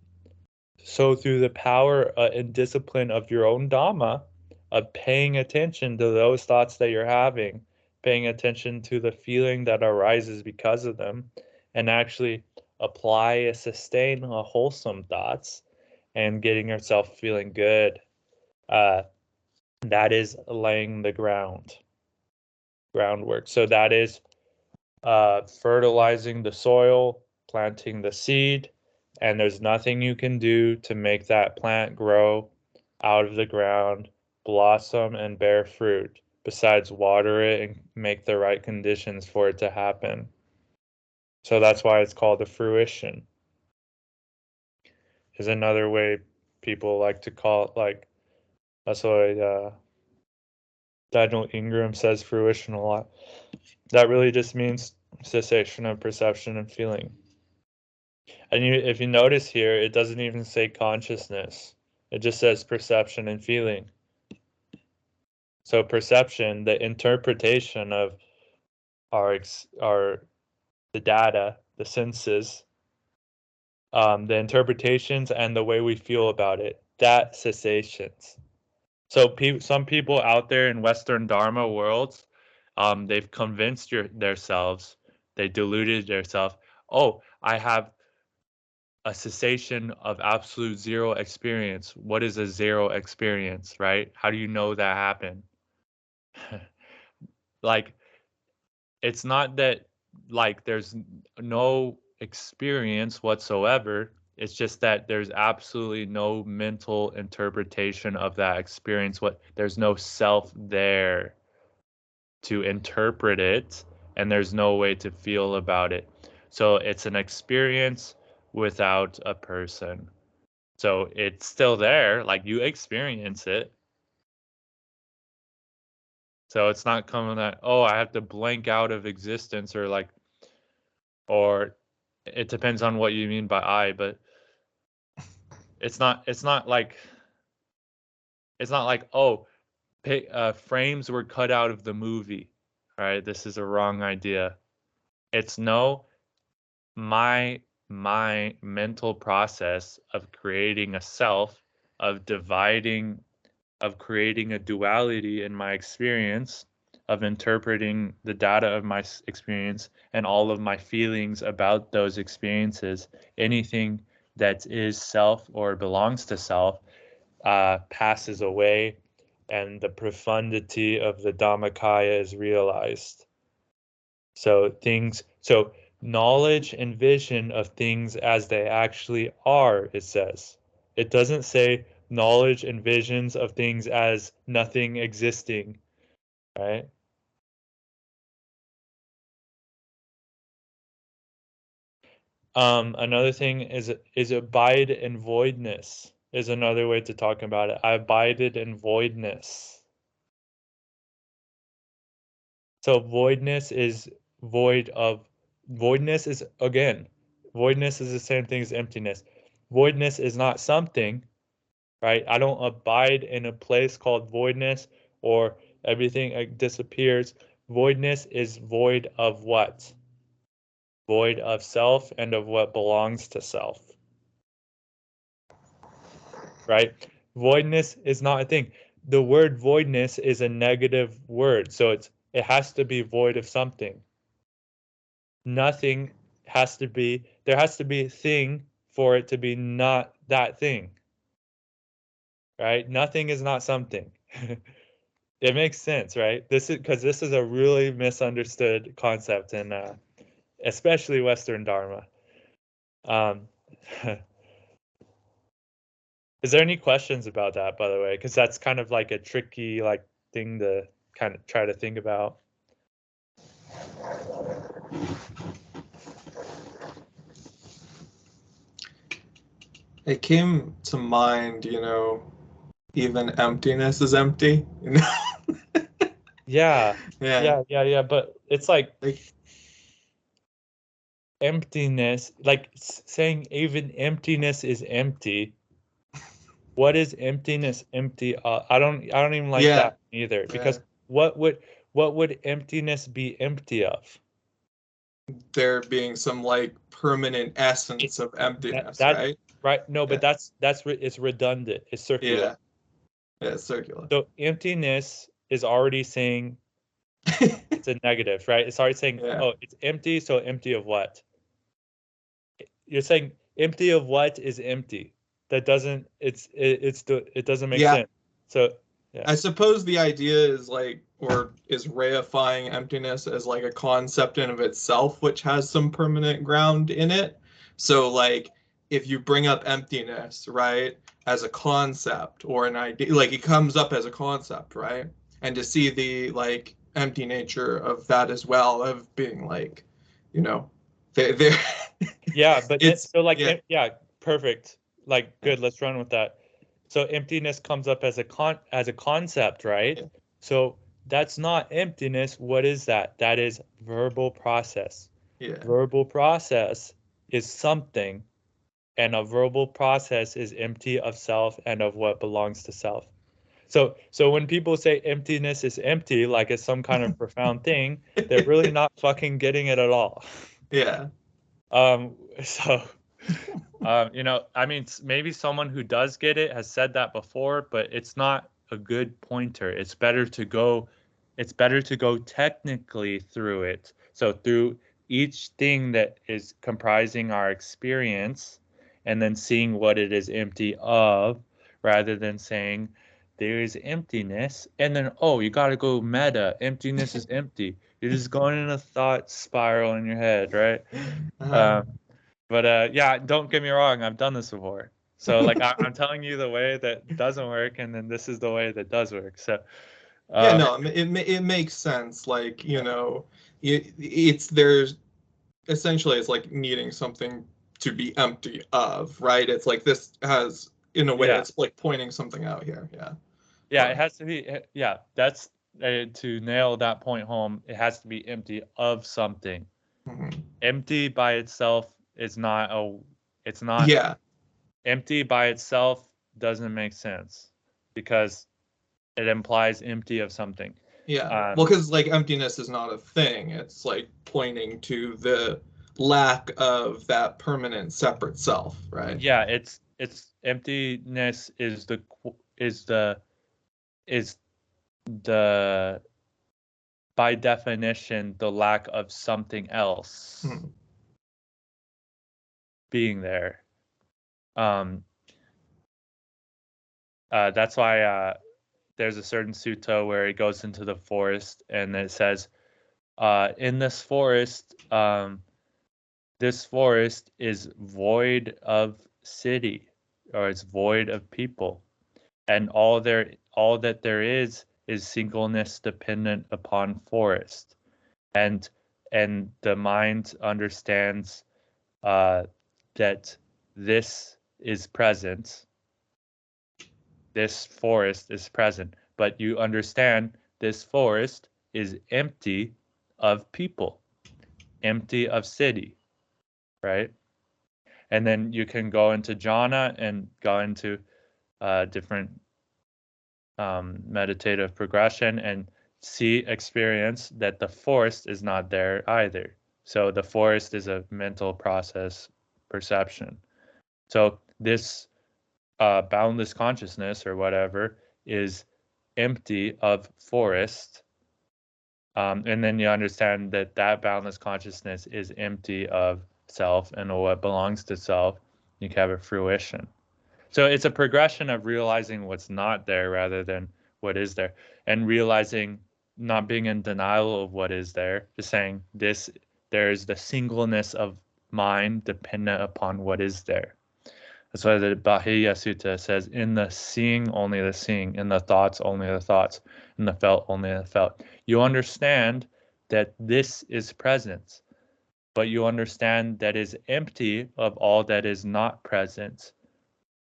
So, through the power uh, and discipline of your own Dhamma, of paying attention to those thoughts that you're having, paying attention to the feeling that arises because of them, and actually apply a sustain a wholesome thoughts and getting yourself feeling good. Uh, that is laying the ground, groundwork. So, that is uh, fertilizing the soil, planting the seed, and there's nothing you can do to make that plant grow out of the ground, blossom, and bear fruit besides water it and make the right conditions for it to happen. So that's why it's called a fruition. Is another way people like to call it like that's why uh, Daniel Ingram says fruition a lot. That really just means cessation of perception and feeling. And you, if you notice here, it doesn't even say consciousness. It just says perception and feeling. So perception, the interpretation of our our the data, the senses, um, the interpretations, and the way we feel about it, that cessations. So pe- some people out there in Western Dharma worlds, um, they've convinced your, themselves, they deluded themselves. Oh, I have a cessation of absolute zero experience. What is a zero experience, right? How do you know that happened? [LAUGHS] like, it's not that like there's no experience whatsoever. It's just that there's absolutely no mental interpretation of that experience. What there's no self there to interpret it, and there's no way to feel about it. So it's an experience without a person. So it's still there, like you experience it. So it's not coming that, oh, I have to blank out of existence or like, or it depends on what you mean by I, but it's not, it's not like, it's not like, oh, pay, uh, frames were cut out of the movie, right? This is a wrong idea. It's no, my my mental process of creating a self, of dividing, of creating a duality in my experience, of interpreting the data of my experience and all of my feelings about those experiences, anything that is self or belongs to self, uh, passes away and the profundity of the Dhammakaya is realized. So things, so knowledge and vision of things as they actually are, it says. It doesn't say knowledge and visions of things as nothing existing, right? Um, another thing is is abide in voidness is another way to talk about it. I abided in voidness. So voidness is void of voidness is again voidness is the same thing as emptiness voidness is not something right? I don't abide in a place called voidness or everything uh, disappears. Voidness is void of what? Void of self and of what belongs to self. Right? Voidness is not a thing. The word voidness is a negative word so it's it has to be void of something. Nothing has to be there has to be a thing for it to be not that thing right? Nothing is not something. [LAUGHS] It makes sense right? This is because this is a really misunderstood concept in uh, especially western dharma. Um, [LAUGHS] is there any questions about that by the way? Because that's kind of like a tricky like thing to kind of try to think about. It came to mind, you know, even emptiness is empty. You know? [LAUGHS] yeah, yeah, yeah, yeah, yeah. But it's like Like, emptiness, like saying even emptiness is empty. [LAUGHS] What is emptiness empty? Uh, I don't, I don't even like Yeah. that either. Because what would, what would emptiness be empty of? there being some like permanent essence of emptiness, that- right? Right? No, but Yeah. that's that's re- it's redundant. It's circular. Yeah. Yeah, it's circular. So emptiness is already saying [LAUGHS] it's a negative, right? It's already saying, Yeah. oh, it's empty. So empty of what? You're saying empty of what is empty? That doesn't. It's it, it's the it doesn't make Yeah. sense. So I suppose the idea is like, or is reifying emptiness as like a concept in of itself, which has some permanent ground in it. So like, if you bring up emptiness, right, as a concept or an idea, like it comes up as a concept, right, and to see the like empty nature of that as well of being like you know they they're [LAUGHS] Yeah, but It's- so like yeah. yeah, perfect. Like good, let's run with that. So emptiness comes up as a con as a concept, right? Yeah. So that's not emptiness. What is that? That is verbal process. yeah Verbal process is something, and a verbal process is empty of self and of what belongs to self. So so when people say emptiness is empty, like it's some kind of [LAUGHS] profound thing, they're really not fucking getting it at all. yeah Um, [LAUGHS] so, um, you know, I mean, maybe someone who does get it has said that before, but it's not a good pointer. It's better to go, it's better to go technically through it. So through each thing that is comprising our experience, and then seeing what it is empty of, rather than saying there is emptiness, and then oh, you got to go meta. Emptiness is [LAUGHS] empty. You're just going in a thought spiral in your head, right? Uh-huh. Um, but uh, yeah, don't get me wrong. I've done this before. So like I, I'm telling you the way that doesn't work, and then this is the way that does work. So yeah uh, no it, it, it makes sense like you know it, it's there's essentially it's like needing something to be empty of right it's like this has in a way Yeah. it's like pointing something out here yeah yeah, it has to be. eh, Yeah, that's uh, to nail that point home. It has to be empty of something. Mhm. Empty by itself is not a. It's not yeah empty by itself doesn't make sense because it implies empty of something. yeah um, well because like emptiness is not a thing it's like pointing to the lack of that permanent separate self right yeah it's it's emptiness is the is the is the by definition the lack of something else Mhm. being there um uh that's why uh there's a certain sutta where it goes into the forest and it says uh in this forest um this forest is void of city or it's void of people. And all there all that there is is singleness dependent upon forest. And and the mind understands uh that this is present. This forest is present. But you understand this forest is empty of people empty of city right? And then you can go into jhana and go into uh, different um, meditative progression and see experience that the forest is not there either. So the forest is a mental process perception. So this uh, boundless consciousness or whatever is empty of forest um, and then you understand that that boundless consciousness is empty of self and what belongs to self you can have a fruition. So it's a progression of realizing what's not there rather than what is there and realizing not being in denial of what is there just saying this there's the singleness of mind dependent upon what is there. That's why the Bahia Sutta says, in the seeing, only the seeing, in the thoughts, only the thoughts, in the felt, only the felt. You understand that this is present, but you understand that is empty of all that is not present.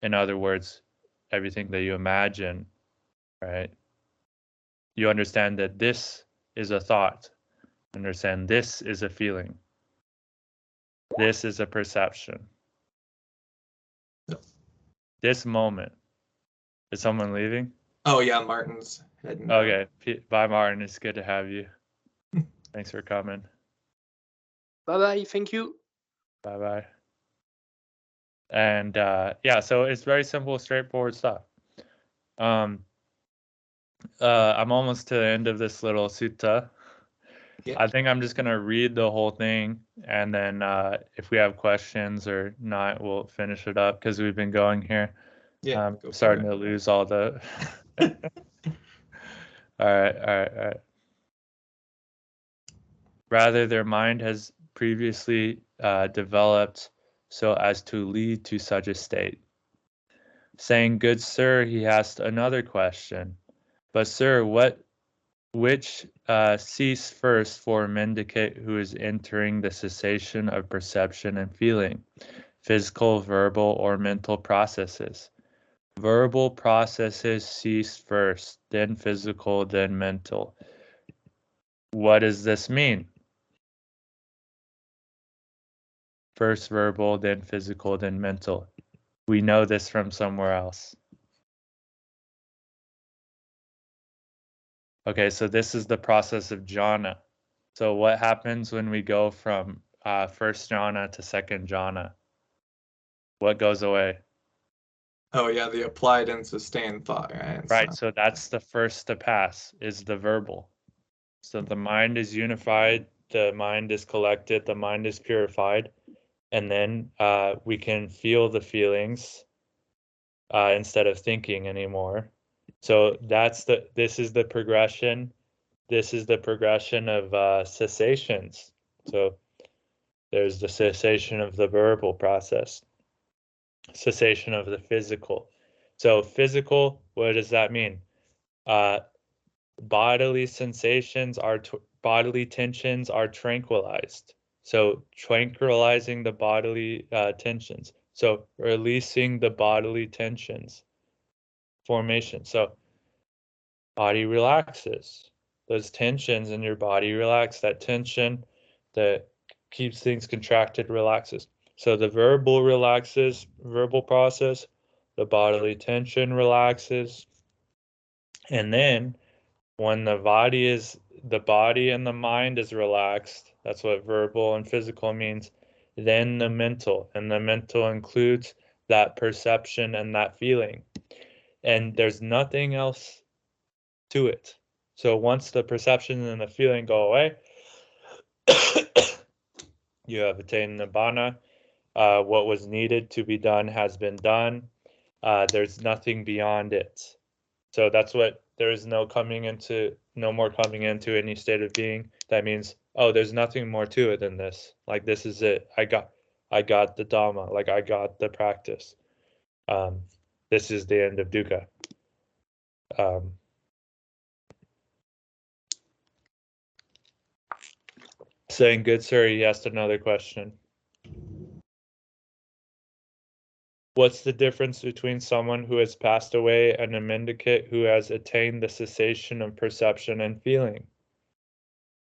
In other words, everything that you imagine, right? You understand that this is a thought. Understand this is a feeling. This is a perception. Yep. This moment. Is someone leaving? oh yeah martin's heading. Okay. P- Bye, Martin. It's good to have you. [LAUGHS] Thanks for coming. Bye bye. Thank you. Bye bye. And uh, yeah, so it's very simple, straightforward stuff. Um, uh, I'm almost to the end of this little sutta. Yeah. I think I'm just gonna read the whole thing, and then uh, if we have questions or not, we'll finish it up because we've been going here. yeah I'm starting to lose all the. [LAUGHS] all right, all right, all right. Rather, their mind has previously uh, developed so as to lead to such a state. Saying, Good sir, he asked another question. But, sir, what which uh, cease first for a mendicant who is entering the cessation of perception and feeling, physical, verbal, or mental processes. Verbal processes cease first, then physical, then mental. What does this mean? First verbal, then physical, then mental. We know this from somewhere else. Okay, so this is the process of jhana. So what happens when we go from uh, first jhana to second jhana? What goes away? Oh yeah, the applied and sustained thought, right? Right, So- so that's the first to pass is the verbal. So the mind is unified, the mind is collected, the mind is purified, and then uh, we can feel the feelings uh, instead of thinking anymore. So that's the this is the progression. This is the progression of uh, cessations. So there's the cessation of the verbal process, cessation of the physical. So physical, what does that mean? Uh, bodily sensations are t- bodily tensions are tranquilized. So tranquilizing the bodily uh, tensions. So releasing the bodily tensions formation. So body relaxes. Those tensions in your body relax. That tension that keeps things contracted relaxes. So the verbal relaxes, verbal process, the bodily tension relaxes. And then when the body is the body and the mind is relaxed, that's what verbal and physical means, then the mental and the mental includes that perception and that feeling. And there's nothing else to it. So once the perception and the feeling go away, [COUGHS] you have attained nibbana. Uh, what was needed to be done has been done. Uh, there's nothing beyond it. So that's what there is no coming into, no more coming into any state of being. That means, oh, there's nothing more to it than this. Like this is it. I got, I got the dhamma. Like I got the practice. Um, this is the end of dukkha. Um, saying good sir, he asked another question. What's the difference between someone who has passed away and a mendicant who has attained the cessation of perception and feeling?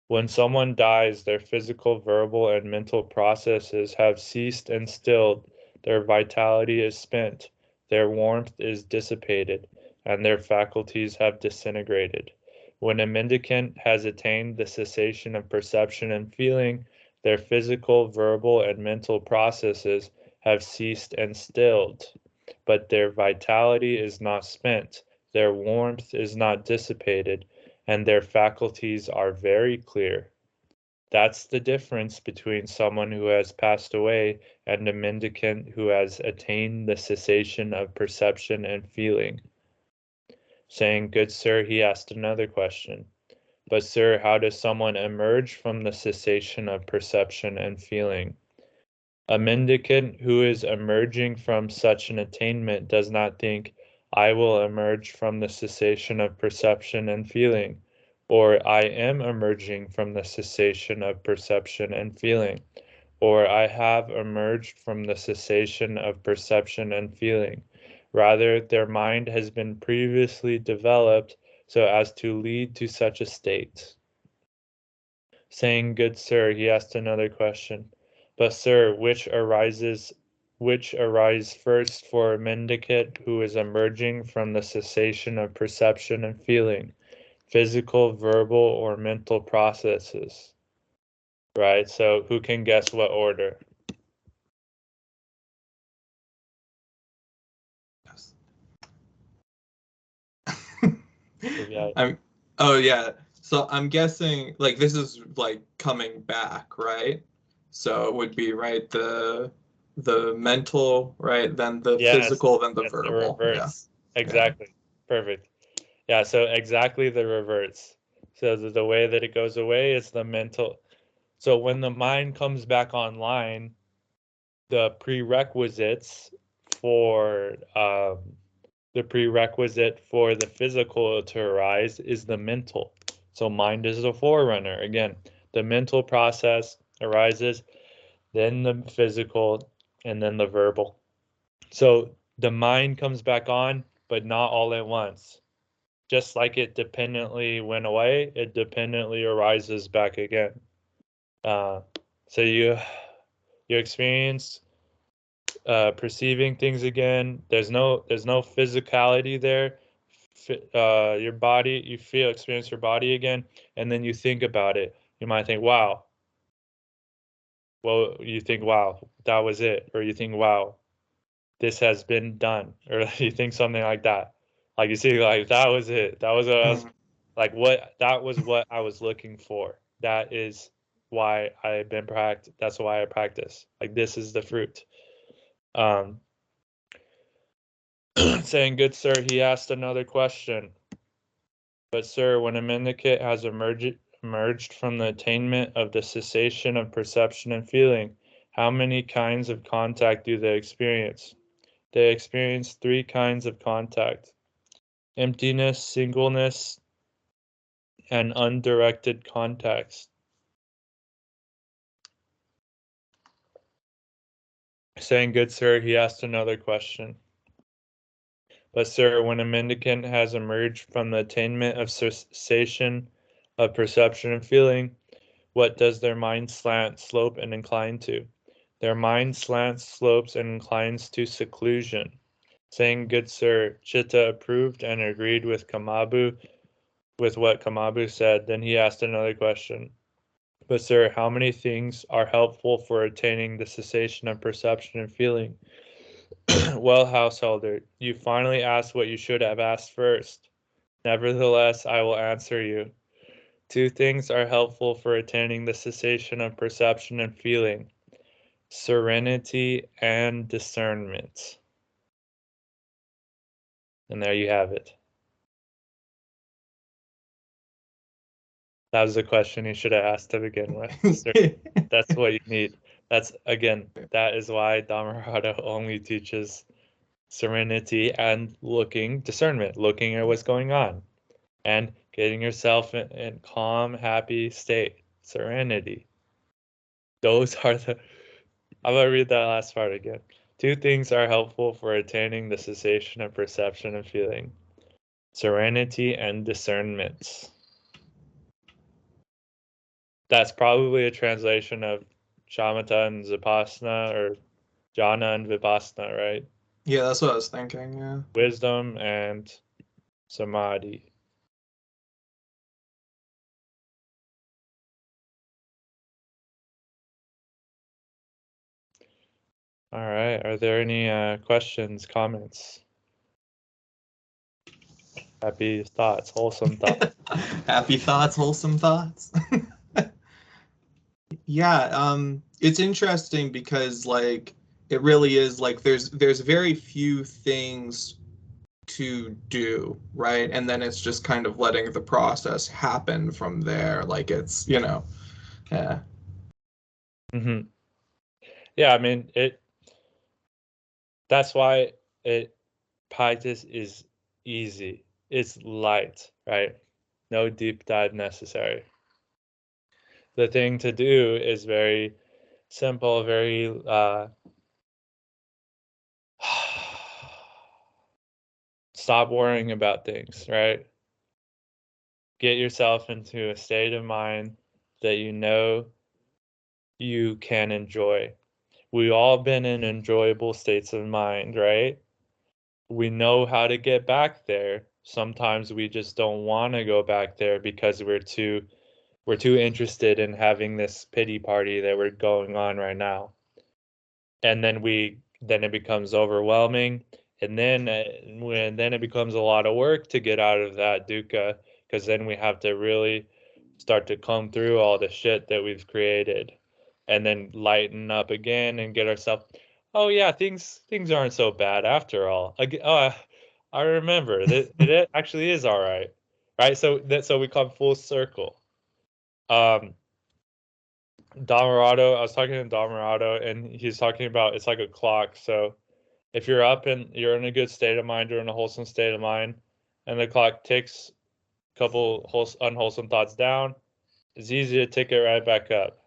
When someone dies, their physical, verbal, and mental processes have ceased and stilled, their vitality is spent, their warmth is dissipated, and their faculties have disintegrated. When a mendicant has attained the cessation of perception and feeling, their physical, verbal, and mental processes have ceased and stilled, but their vitality is not spent, their warmth is not dissipated, and their faculties are very clear. That's the difference between someone who has passed away and a mendicant who has attained the cessation of perception and feeling. Saying, Good sir, he asked another question. But, sir, how does someone emerge from the cessation of perception and feeling? A mendicant who is emerging from such an attainment does not think, I will emerge from the cessation of perception and feeling, or I am emerging from the cessation of perception and feeling, or I have emerged from the cessation of perception and feeling. Rather, their mind has been previously developed so as to lead to such a state. Saying, Good sir, he asked another question. But, sir, which arises which arise first for a mendicant who is emerging from the cessation of perception and feeling, physical, verbal, or mental processes? Right? So, who can guess what order? [LAUGHS] Yes. I'm. Oh yeah. So I'm guessing like this is like coming back, right? So it would be right the the mental, right? Then the Yes, physical, then the That's verbal. the reverse. Exactly. Perfect. Yeah, so exactly the reverse. So the, the way that it goes away is the mental. So when the mind comes back online, the prerequisites for um, the prerequisite for the physical to arise is the mental. So mind is the forerunner. Again, the mental process arises, then the physical, and then the verbal. So the mind comes back on, but not all at once. Just like it dependently went away, it dependently arises back again. Uh, so you you experience uh, perceiving things again. There's no there's no physicality there. Uh, your body, you feel experience your body again, and then you think about it. You might think, "Wow." Well, you think, "Wow, that was it," or you think, "Wow, this has been done," or [LAUGHS] you think something like that. Like you see, like that was it. That was what was Mhm. like what that was what I was looking for. That is why I've been practice. That's why I practice. Like this is the fruit. Um, [CLEARS THROAT] saying, "Good sir," he asked another question. But sir, when a mendicant has emerged emerged from the attainment of the cessation of perception and feeling, how many kinds of contact do they experience? They experience three kinds of contact: emptiness, signless, and undirected context. Saying, Good sir, he asked another question. But, sir, when a mendicant has emerged from the attainment of cessation of perception and feeling, what does their mind slant, slope, and incline to? Their mind slants, slopes, and inclines to seclusion. Saying, Good sir, Chitta approved and agreed with Kamabhu with what Kamabhu said. Then he asked another question. But, sir, how many things are helpful for attaining the cessation of perception and feeling? [CLEARS THROAT] well, householder, you finally asked what you should have asked first. Nevertheless, I will answer you. Two things are helpful for attaining the cessation of perception and feeling serenity and discernment. And there you have it. That was the question you should have asked to begin with. [LAUGHS] That's what you need. That's again, that is why Dhammarato only teaches serenity and looking discernment, looking at what's going on and getting yourself in, in calm, happy state, serenity. Those [LAUGHS] are the I'm gonna read that last part again. Two things are helpful for attaining the cessation of perception and feeling serenity and discernment. That's probably a translation of shamatha and vipassana or jhana and vipassana, right? yeah, that's what I was thinking. Yeah. Wisdom and samadhi. All right. Are there any uh, questions, comments? Happy thoughts, wholesome thoughts. [LAUGHS] Happy thoughts, wholesome thoughts. [LAUGHS] yeah, um, it's interesting because like it really is like there's there's very few things to do, right? And then it's just kind of letting the process happen from there. Like it's you know, yeah, Mm-hmm. Yeah, I mean it. That's why it practice is easy. It's light, right? No deep dive necessary. The thing to do is very simple, very uh, [SIGHS] stop worrying about things, right? Get yourself into a state of mind that you know you can enjoy. We all been in enjoyable states of mind, right? We know how to get back there. Sometimes we just don't want to go back there because we're too we're too interested in having this pity party that we're going on right now. And then we then it becomes overwhelming and then uh, when then it becomes a lot of work to get out of that dukkha because then we have to really start to comb through all the shit that we've created and then lighten up again and get ourselves oh yeah things things aren't so bad after all Ag- oh, i remember that it actually is all right right so that so we come full circle um Dhammarato, I was talking to Dhammarato and he's talking about it's like a clock. So if you're up and you're in a good state of mind, you're in a wholesome state of mind, and the clock ticks a couple wholes- unwholesome thoughts down, it's easy to tick it right back up.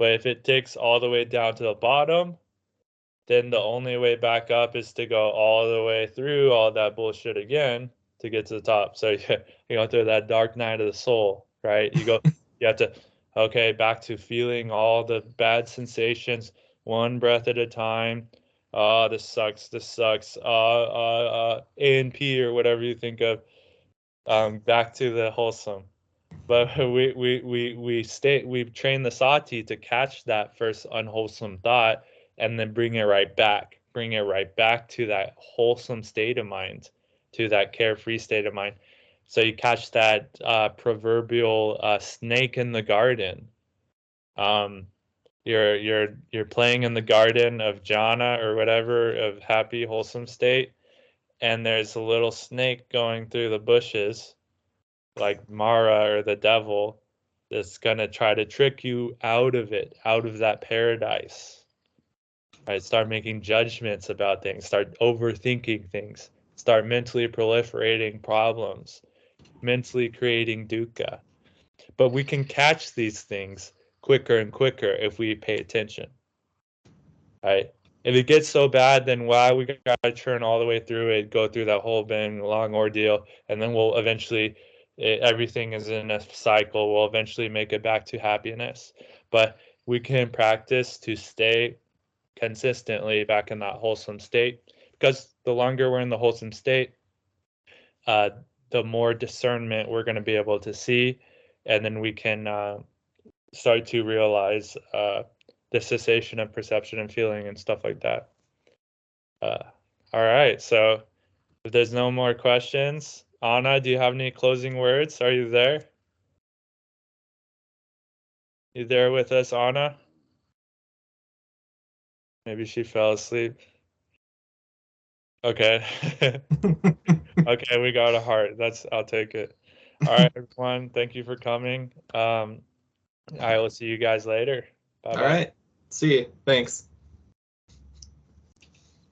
But if it ticks all the way down to the bottom, then the only way back up is to go all the way through all that bullshit again to get to the top. So [LAUGHS] you, you go through that dark night of the soul, right? You go, [LAUGHS] you have to, okay, back to feeling all the bad sensations one breath at a time. Oh, this sucks. This sucks. Uh, uh, uh, A and P or whatever you think of. Um, back to the wholesome. But [LAUGHS] we we we we stay. we train the sati to catch that first unwholesome thought and then bring it right back. Bring it right back to that wholesome state of mind, to that carefree state of mind. So you catch that uh, proverbial uh, snake in the garden. Um, you're you're you're playing in the garden of jhana or whatever of happy wholesome state and there's a little snake going through the bushes like mara or the devil that's going to try to trick you out of it out of that paradise. Right? Start making judgments about things. Start overthinking things. Start mentally proliferating problems. Mentally creating dukkha. But we can catch these things quicker and quicker if we pay attention. Right? If it gets so bad, then why we gotta churn all the way through it, go through that whole been long ordeal, and then we'll eventually it, everything is in a cycle. We'll eventually make it back to happiness. But we can practice to stay consistently back in that wholesome state because the longer we're in the wholesome state, uh, the more discernment we're going to be able to see, and then we can uh, start to realize uh, the cessation of perception and feeling and stuff like that. Uh, all right, so if there's no more questions, Anna, do you have any closing words? Are you there? You there with us, Anna? Maybe she fell asleep. Okay. [LAUGHS] okay, we got a heart. That's I'll take it. All right, everyone. Thank you for coming. Um, I will see you guys later. Bye bye. All right. See you. Thanks.